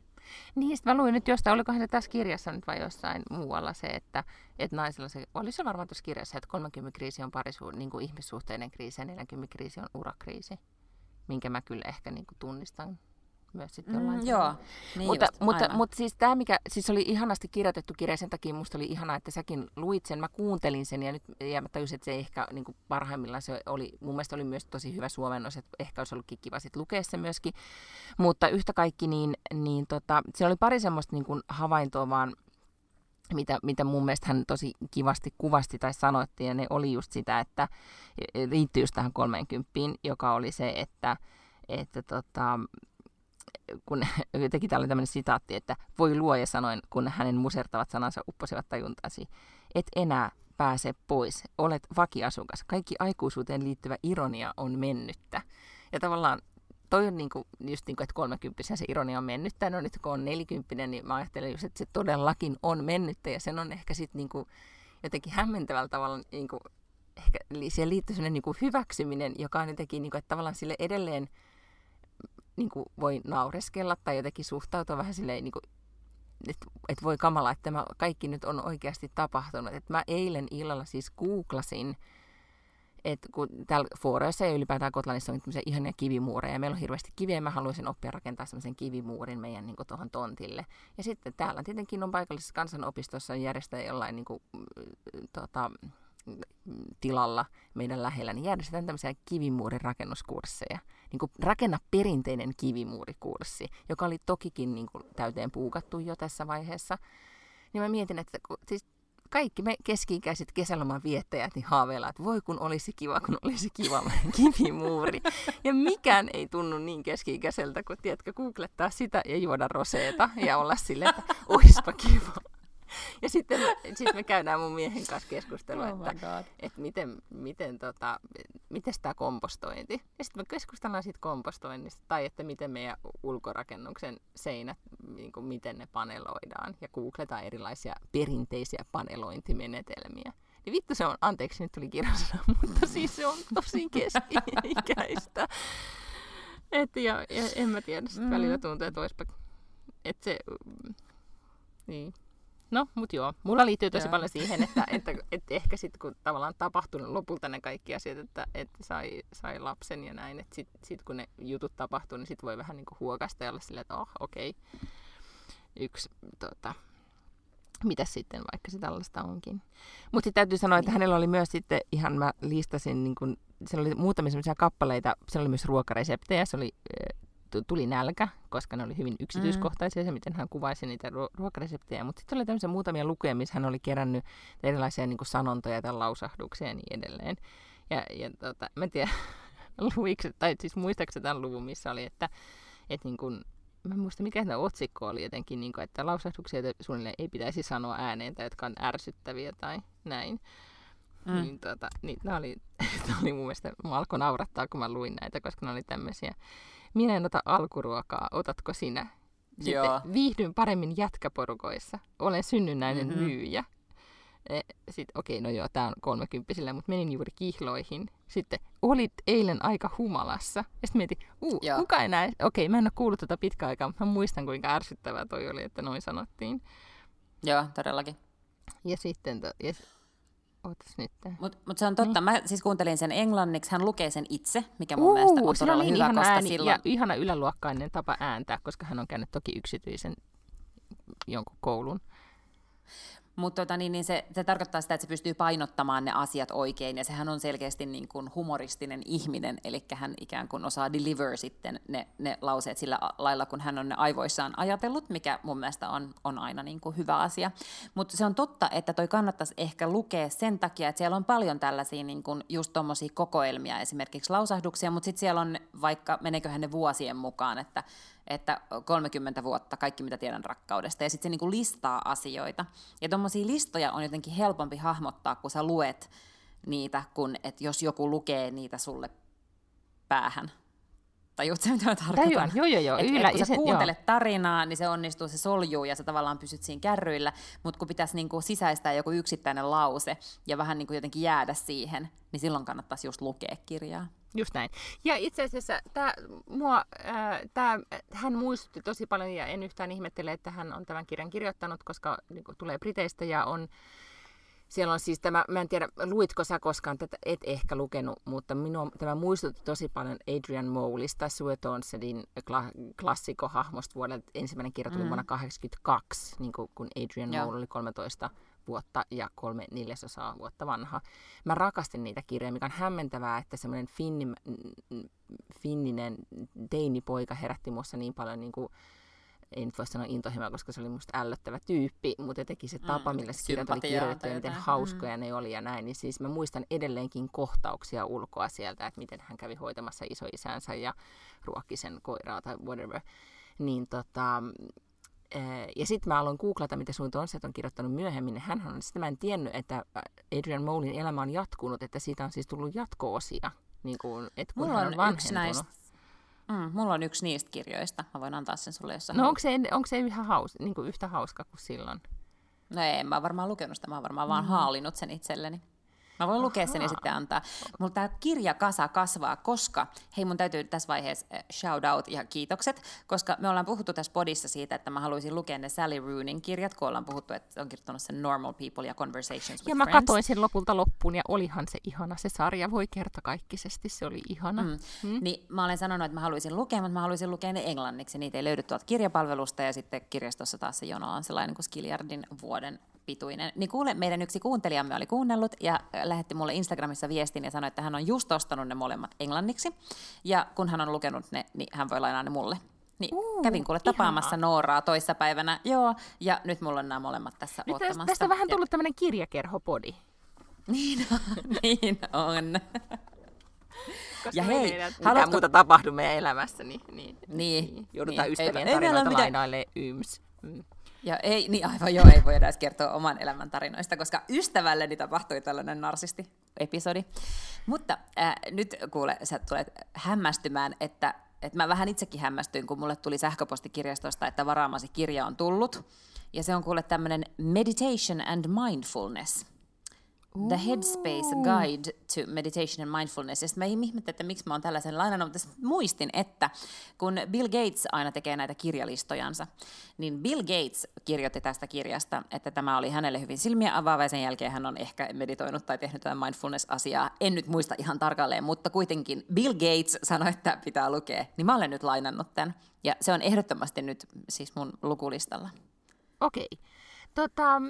Niin, mä luin nyt jostain, olikohan se tässä kirjassa nyt vai jossain muualla se, että, että naisilla se, oli se varmaan tuossa kirjassa, että 30 kriisi on parisuun, niin kuin ihmissuhteinen kriisi ja 40 kriisi on urakriisi, minkä mä kyllä ehkä niin kuin tunnistan myös sitten mm, Joo, niin mutta, just, mutta, mutta, siis tämä, mikä siis oli ihanasti kirjoitettu kirja, sen takia musta oli ihanaa, että säkin luit sen, mä kuuntelin sen ja nyt ja mä tajusin, että se ehkä niin kuin parhaimmillaan se oli, mun mielestä oli myös tosi hyvä suomennos, että ehkä olisi ollutkin kiva sitten lukea se myöskin, mutta yhtä kaikki niin, niin tota, se oli pari semmoista niin kuin havaintoa vaan, mitä, mitä mun mielestä hän tosi kivasti kuvasti tai sanoitti, ja ne oli just sitä, että liittyy just tähän 30, joka oli se, että, että tota, kun *laughs* teki tällainen tämmöinen sitaatti, että voi luoja sanoin, kun hänen musertavat sanansa upposivat tajuntaasi. et enää pääse pois, olet vakiasukas. Kaikki aikuisuuteen liittyvä ironia on mennyttä. Ja tavallaan toi on niinku, just niin kuin, että kolmekymppisen se ironia on mennyttä. No nyt kun on nelikymppinen, niin mä ajattelen just, että se todellakin on mennyttä. Ja sen on ehkä sitten niinku, jotenkin hämmentävällä tavalla, niinku, ehkä siihen liittyy sellainen niinku hyväksyminen, joka on jotenkin, niinku, että tavallaan sille edelleen niinku, voi naureskella tai jotenkin suhtautua vähän silleen niinku, että et voi kamala, että tämä kaikki nyt on oikeasti tapahtunut. Et mä eilen illalla siis googlasin, että kun täällä Fooreissa ja ylipäätään Kotlannissa on tämmöisiä ihania kivimuureja, ja meillä on hirveästi kiviä, ja mä haluaisin oppia rakentaa semmoisen kivimuurin meidän niin tuohon tontille. Ja sitten täällä tietenkin on paikallisessa kansanopistossa järjestää jollain niin kuin, tota, tilalla meidän lähellä, niin järjestetään tämmöisiä kivimuurin rakennuskursseja. Niin kuin rakenna perinteinen kivimuurikurssi, joka oli tokikin niin kuin täyteen puukattu jo tässä vaiheessa. Niin mä mietin, että kun, siis kaikki me keski-ikäiset kesäloman viettäjät niin haaveilla, että voi kun olisi kiva, kun olisi kiva *laughs* kivimuuri. Ja mikään ei tunnu niin keski-ikäiseltä, kun tiedätkö, googlettaa sitä ja juoda roseeta ja olla silleen, että oispa kiva. *laughs* Ja sitten me, sit me käydään mun miehen kanssa keskustelua, oh että, että miten, miten, tota, miten tämä kompostointi. Ja sitten me keskustellaan siitä kompostoinnista tai että miten meidän ulkorakennuksen seinät, niin kuin miten ne paneloidaan. Ja googletaan erilaisia perinteisiä panelointimenetelmiä. Niin vittu se on, anteeksi nyt tuli kirjasana, *laughs* mutta siis se on tosi keski-ikäistä. Et ja, ja en mä tiedä, sitten mm. välillä tuntuu, että olisipa, että se, niin, No, mutta joo, mulla liittyy tosi paljon siihen, että, että, että, ehkä sitten kun tavallaan tapahtunut lopulta ne kaikki asiat, että, että sai, sai lapsen ja näin, että sitten sit kun ne jutut tapahtuu, niin sitten voi vähän niin kuin huokasta ja olla silleen, että oh, okei, okay. yksi tota, mitä sitten, vaikka se tällaista onkin. Mutta sitten täytyy sanoa, että niin. hänellä oli myös sitten, ihan mä listasin, niin kun, siellä oli muutamia sellaisia kappaleita, siellä oli myös ruokareseptejä, se oli tuli nälkä, koska ne oli hyvin yksityiskohtaisia, mm. se miten hän kuvaisi niitä ruokareseptejä. Mutta sitten oli tämmöisiä muutamia lukuja, missä hän oli kerännyt erilaisia niin kuin sanontoja tai lausahduksia ja niin edelleen. Ja, ja tota, mä en tiedä, *laughs* luiksi, tai siis muistaakseni tämän luvun, missä oli, että, että niin kuin, mä en muista mikä tämä otsikko oli jotenkin, niin kuin, että lausahduksia suunnilleen ei pitäisi sanoa ääneen tai jotka on ärsyttäviä tai näin. Mm. Niin, tota, niin, nämä oli, *laughs* oli mun mielestä, mä alkoi naurattaa, kun mä luin näitä, koska ne oli tämmöisiä minä en ota alkuruokaa, otatko sinä? Sitten Joo. viihdyn paremmin jätkäporukoissa. Olen synnynnäinen mm-hmm. myyjä. E, Sitten okei, okay, no joo, tämä on kolmekymppisillä, mutta menin juuri kihloihin. Sitten olit eilen aika humalassa. Ja sitten mietin, uu, kuka ei näe? Okei, okay, mä en ole kuullut tätä pitkä aikaa, mutta mä muistan kuinka ärsyttävää toi oli, että noin sanottiin. Joo, todellakin. Ja sitten, to, ja Ootas nyt. Mutta mut se on totta. Niin. Mä siis kuuntelin sen englanniksi. Hän lukee sen itse, mikä mun uh, mielestä on todella hyvä, ihana koska ääni silloin... ja ihana yläluokkainen tapa ääntää, koska hän on käynyt toki yksityisen jonkun koulun. Mutta tota, niin, niin se, se tarkoittaa sitä, että se pystyy painottamaan ne asiat oikein, ja sehän on selkeästi niin kuin humoristinen ihminen, eli hän ikään kuin osaa deliver sitten ne, ne lauseet sillä lailla, kun hän on ne aivoissaan ajatellut, mikä mun mielestä on, on aina niin kuin hyvä asia. Mutta se on totta, että toi kannattaisi ehkä lukea sen takia, että siellä on paljon tällaisia niin kuin just tuommoisia kokoelmia, esimerkiksi lausahduksia, mutta sitten siellä on vaikka, meneeköhän ne vuosien mukaan, että että 30 vuotta, kaikki mitä tiedän rakkaudesta, ja sitten se niinku listaa asioita. Ja tuommoisia listoja on jotenkin helpompi hahmottaa, kun sä luet niitä, kun että jos joku lukee niitä sulle päähän. Tajuut se, mitä mä tarkoitan? Tajuan, joo, joo, joo. Et, et kun sä kuuntelet joo. tarinaa, niin se onnistuu, se soljuu ja sä tavallaan pysyt siinä kärryillä, mutta kun pitäisi niinku sisäistää joku yksittäinen lause ja vähän niinku jotenkin jäädä siihen, niin silloin kannattaisi just lukea kirjaa. Just näin. Ja itse asiassa tää, mua, ää, tää, hän muistutti tosi paljon ja en yhtään ihmettele, että hän on tämän kirjan kirjoittanut, koska niin kuin, tulee Briteistä ja on siellä on siis tämä, mä en tiedä, luitko sä koskaan tätä, et ehkä lukenut, mutta minua, tämä muistutti tosi paljon Adrian Moulista, Sue Tonsedin kla- klassikohahmosta vuodelta. Ensimmäinen kirja tuli mm. vuonna 1982, niin kuin, kun Adrian Moule oli 13 vuotta ja kolme neljäsosaa vuotta vanha. Mä rakastin niitä kirjoja, mikä on hämmentävää, että semmoinen finni, finninen teinipoika herätti muassa niin paljon niin kuin, ei nyt voi sanoa intohimoa, koska se oli musta ällöttävä tyyppi, mutta jotenkin se tapa, mm, millä se kirjat oli kirjoitettu ja miten hauskoja mm. ne oli ja näin, niin siis mä muistan edelleenkin kohtauksia ulkoa sieltä, että miten hän kävi hoitamassa isoisänsä ja ruokki sen koiraa tai whatever. Niin tota, ja sitten mä aloin googlata, mitä sun Onset on kirjoittanut myöhemmin. Hän on, sitten mä en tiennyt, että Adrian Molin elämä on jatkunut, että siitä on siis tullut jatko-osia. Niin kuin, että kun Mulla on on yksi näistä, mm, mulla on yksi niistä kirjoista. Mä voin antaa sen sulle, jos No onko se, onko se yhä haus, niin kuin yhtä hauska kuin silloin? No ei, mä oon varmaan lukenut sitä, mä oon varmaan mm. vaan haalinut sen itselleni. Mä voin lukea sen ja sitten antaa. Mulla tämä kirjakasa kasvaa, koska, hei mun täytyy tässä vaiheessa eh, shout out ja kiitokset, koska me ollaan puhuttu tässä podissa siitä, että mä haluaisin lukea ne Sally Roonin kirjat, kun ollaan puhuttu, että on kirjoittanut sen Normal People ja Conversations with Ja mä Friends. katsoin sen lopulta loppuun ja olihan se ihana se sarja, voi kertakaikkisesti, se oli ihana. Mm. Mm. Niin mä olen sanonut, että mä haluaisin lukea, mutta mä haluaisin lukea ne englanniksi. Niitä ei löydy tuolta kirjapalvelusta ja sitten kirjastossa taas se jono on sellainen kuin Skiljardin vuoden pituinen. Niin kuule, meidän yksi kuuntelijamme oli kuunnellut ja lähetti mulle Instagramissa viestin ja sanoi, että hän on just ostanut ne molemmat englanniksi. Ja kun hän on lukenut ne, niin hän voi lainaa ne mulle. Niin uh, kävin kuule tapaamassa ihanaa. Nooraa toissapäivänä, joo, ja nyt mulla on nämä molemmat tässä nyt ottamassa. Tästä on vähän tullut tämmöinen kirjakerhopodi. Niin on, *laughs* niin on. Koska ja hei, ei haluatko... muuta tapahdu meidän elämässä, niin, niin, niin, niin joudutaan niin. ystävien ei, tarinoita ei lainaille yms. Mm. Ja ei, niin aivan joo, ei voi edes kertoa oman elämän tarinoista, koska ystävälleni tapahtui tällainen narsisti-episodi. Mutta äh, nyt kuule, sä tulet hämmästymään, että, että mä vähän itsekin hämmästyin, kun mulle tuli sähköpostikirjastosta, että varaamasi kirja on tullut. Ja se on kuule tämmöinen Meditation and Mindfulness – The Headspace Guide to Meditation and Mindfulness. Ja sitten mä ihmettelin, että miksi mä oon tällaisen lainannut, mutta muistin, että kun Bill Gates aina tekee näitä kirjalistojansa, niin Bill Gates kirjoitti tästä kirjasta, että tämä oli hänelle hyvin silmiä avaava ja sen jälkeen hän on ehkä meditoinut tai tehnyt jotain mindfulness-asiaa. En nyt muista ihan tarkalleen, mutta kuitenkin Bill Gates sanoi, että pitää lukea. Niin mä olen nyt lainannut tämän ja se on ehdottomasti nyt siis mun lukulistalla. Okei. Tota,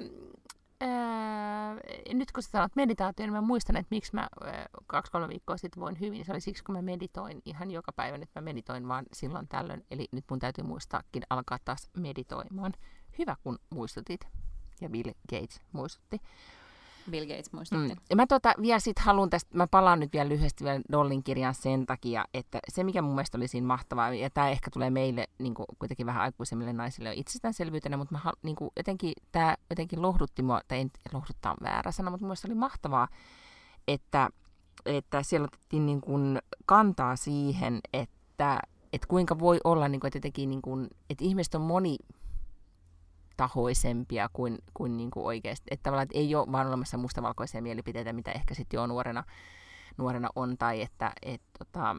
Öö, nyt kun sä sanot meditaatio, niin mä muistan, että miksi mä öö, kaksi-kolme viikkoa sitten voin hyvin. Se oli siksi, kun mä meditoin ihan joka päivä. Nyt mä meditoin vaan silloin tällöin. Eli nyt mun täytyy muistaakin alkaa taas meditoimaan. Hyvä, kun muistutit. Ja Bill Gates muistutti. Bill Gates muistutti. Mm. Ja mä tota, vielä sit haluan tästä, mä palaan nyt vielä lyhyesti vielä Dollin kirjan sen takia, että se mikä mun mielestä oli siinä mahtavaa, ja tämä ehkä tulee meille niin kuin, kuitenkin vähän aikuisemmille naisille itsestäänselvyytenä, mutta mä, niin kuin, jotenkin, tämä jotenkin lohdutti mua, tai en lohduttaa väärä sana, mutta mun mielestä oli mahtavaa, että, että siellä otettiin niin kuin, kantaa siihen, että, että kuinka voi olla, niin kuin, että, jotenkin, niin kuin, että ihmiset on moni tahoisempia kuin, kuin, niin kuin oikeasti. Että tavallaan että ei ole vaan olemassa mustavalkoisia mielipiteitä, mitä ehkä sitten jo nuorena, nuorena on, tai että et, tota,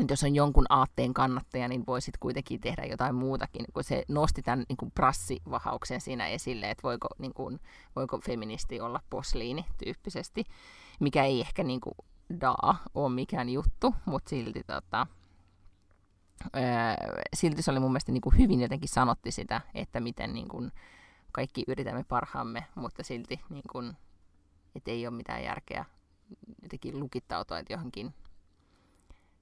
että jos on jonkun aatteen kannattaja, niin voi sitten kuitenkin tehdä jotain muutakin, kun se nosti tämän niin kuin prassivahauksen siinä esille, että voiko, niin kuin, voiko feministi olla posliini tyyppisesti, mikä ei ehkä niin kuin, daa ole mikään juttu, mutta silti tota, silti se oli mun mielestä niin kuin hyvin jotenkin sanotti sitä, että miten niin kuin kaikki yritämme parhaamme, mutta silti niin kuin, että ei ole mitään järkeä jotenkin lukittautua että johonkin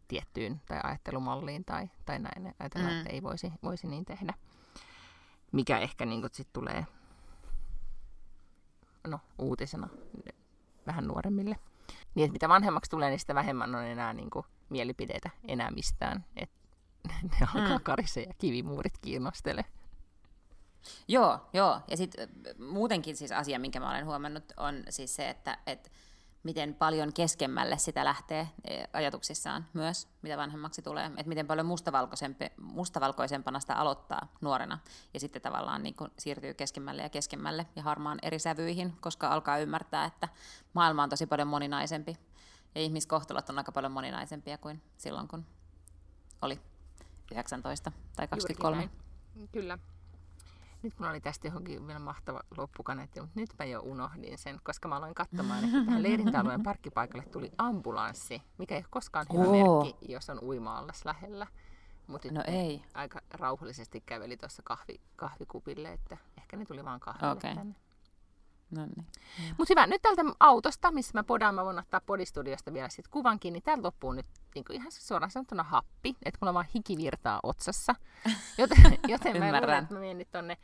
tiettyyn tai ajattelumalliin tai, tai näin. Ajatellaan, mm. että ei voisi, voisi niin tehdä. Mikä ehkä niin sit tulee no, uutisena vähän nuoremmille. Niin, että mitä vanhemmaksi tulee, niin sitä vähemmän on enää niin kuin, mielipiteitä enää mistään. Et ne alkaa mm. karise ja kivimuurit kiinnostele. Joo, joo. Ja sitten muutenkin siis asia, minkä mä olen huomannut, on siis se, että et miten paljon keskemmälle sitä lähtee e, ajatuksissaan myös, mitä vanhemmaksi tulee. Että miten paljon mustavalkoisempana sitä aloittaa nuorena ja sitten tavallaan niin kun siirtyy keskemmälle ja keskemmälle ja harmaan eri sävyihin, koska alkaa ymmärtää, että maailma on tosi paljon moninaisempi ja ihmiskohtalot on aika paljon moninaisempia kuin silloin, kun oli 19 tai 23. Kyllä. Nyt mulla oli tästä johonkin vielä mahtava loppukaneetti, mutta nytpä jo unohdin sen, koska mä aloin katsomaan, että tähän *laughs* leirintäalueen parkkipaikalle tuli ambulanssi, mikä ei ole koskaan hyvä Oo. merkki, jos on uima-allas lähellä. Mutta no ei. aika rauhallisesti käveli tuossa kahvi, kahvikupille, että ehkä ne tuli vaan kahville okay. tänne. No niin. Mutta hyvä, nyt tältä autosta, missä mä podaan, mä voin ottaa podistudiosta vielä sit kuvankin, niin täällä loppuu nyt niin ihan suoraan sanottuna happi, että mulla vaan hikivirtaa otsassa. *laughs* Joten, joten mä luulen, että mä menen nyt tonne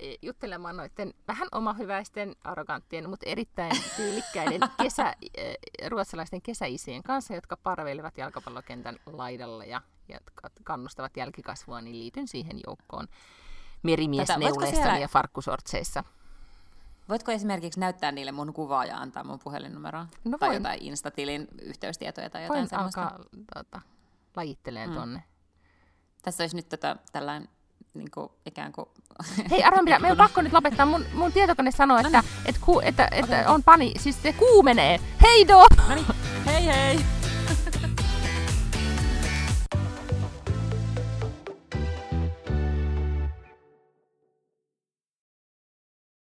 e, juttelemaan noiden vähän omahyväisten, arroganttien, mutta erittäin tyylikkäiden *laughs* kesä, e, ruotsalaisten kesäisien kanssa, jotka parveilevat jalkapallokentän laidalla ja, ja kannustavat jälkikasvua, niin liityn siihen joukkoon merimiesneuleissani siellä... ja farkkusortseissa. Voitko esimerkiksi näyttää niille mun kuvaa ja antaa mun puhelinnumeroa? No tai voin. jotain Instatilin yhteystietoja tai jotain Voin semmoista? alkaa tota, lajitteleen mm. tonne. Tässä olisi nyt tätä tällainen niin kuin, ikään kuin... *laughs* Hei, arvon mitä, meidän on pakko nyt lopettaa. Mun, mun tietokone sanoo, että, että, ku, että, että Okei. on pani, siis se kuumenee. Hei Do! No niin, hei hei!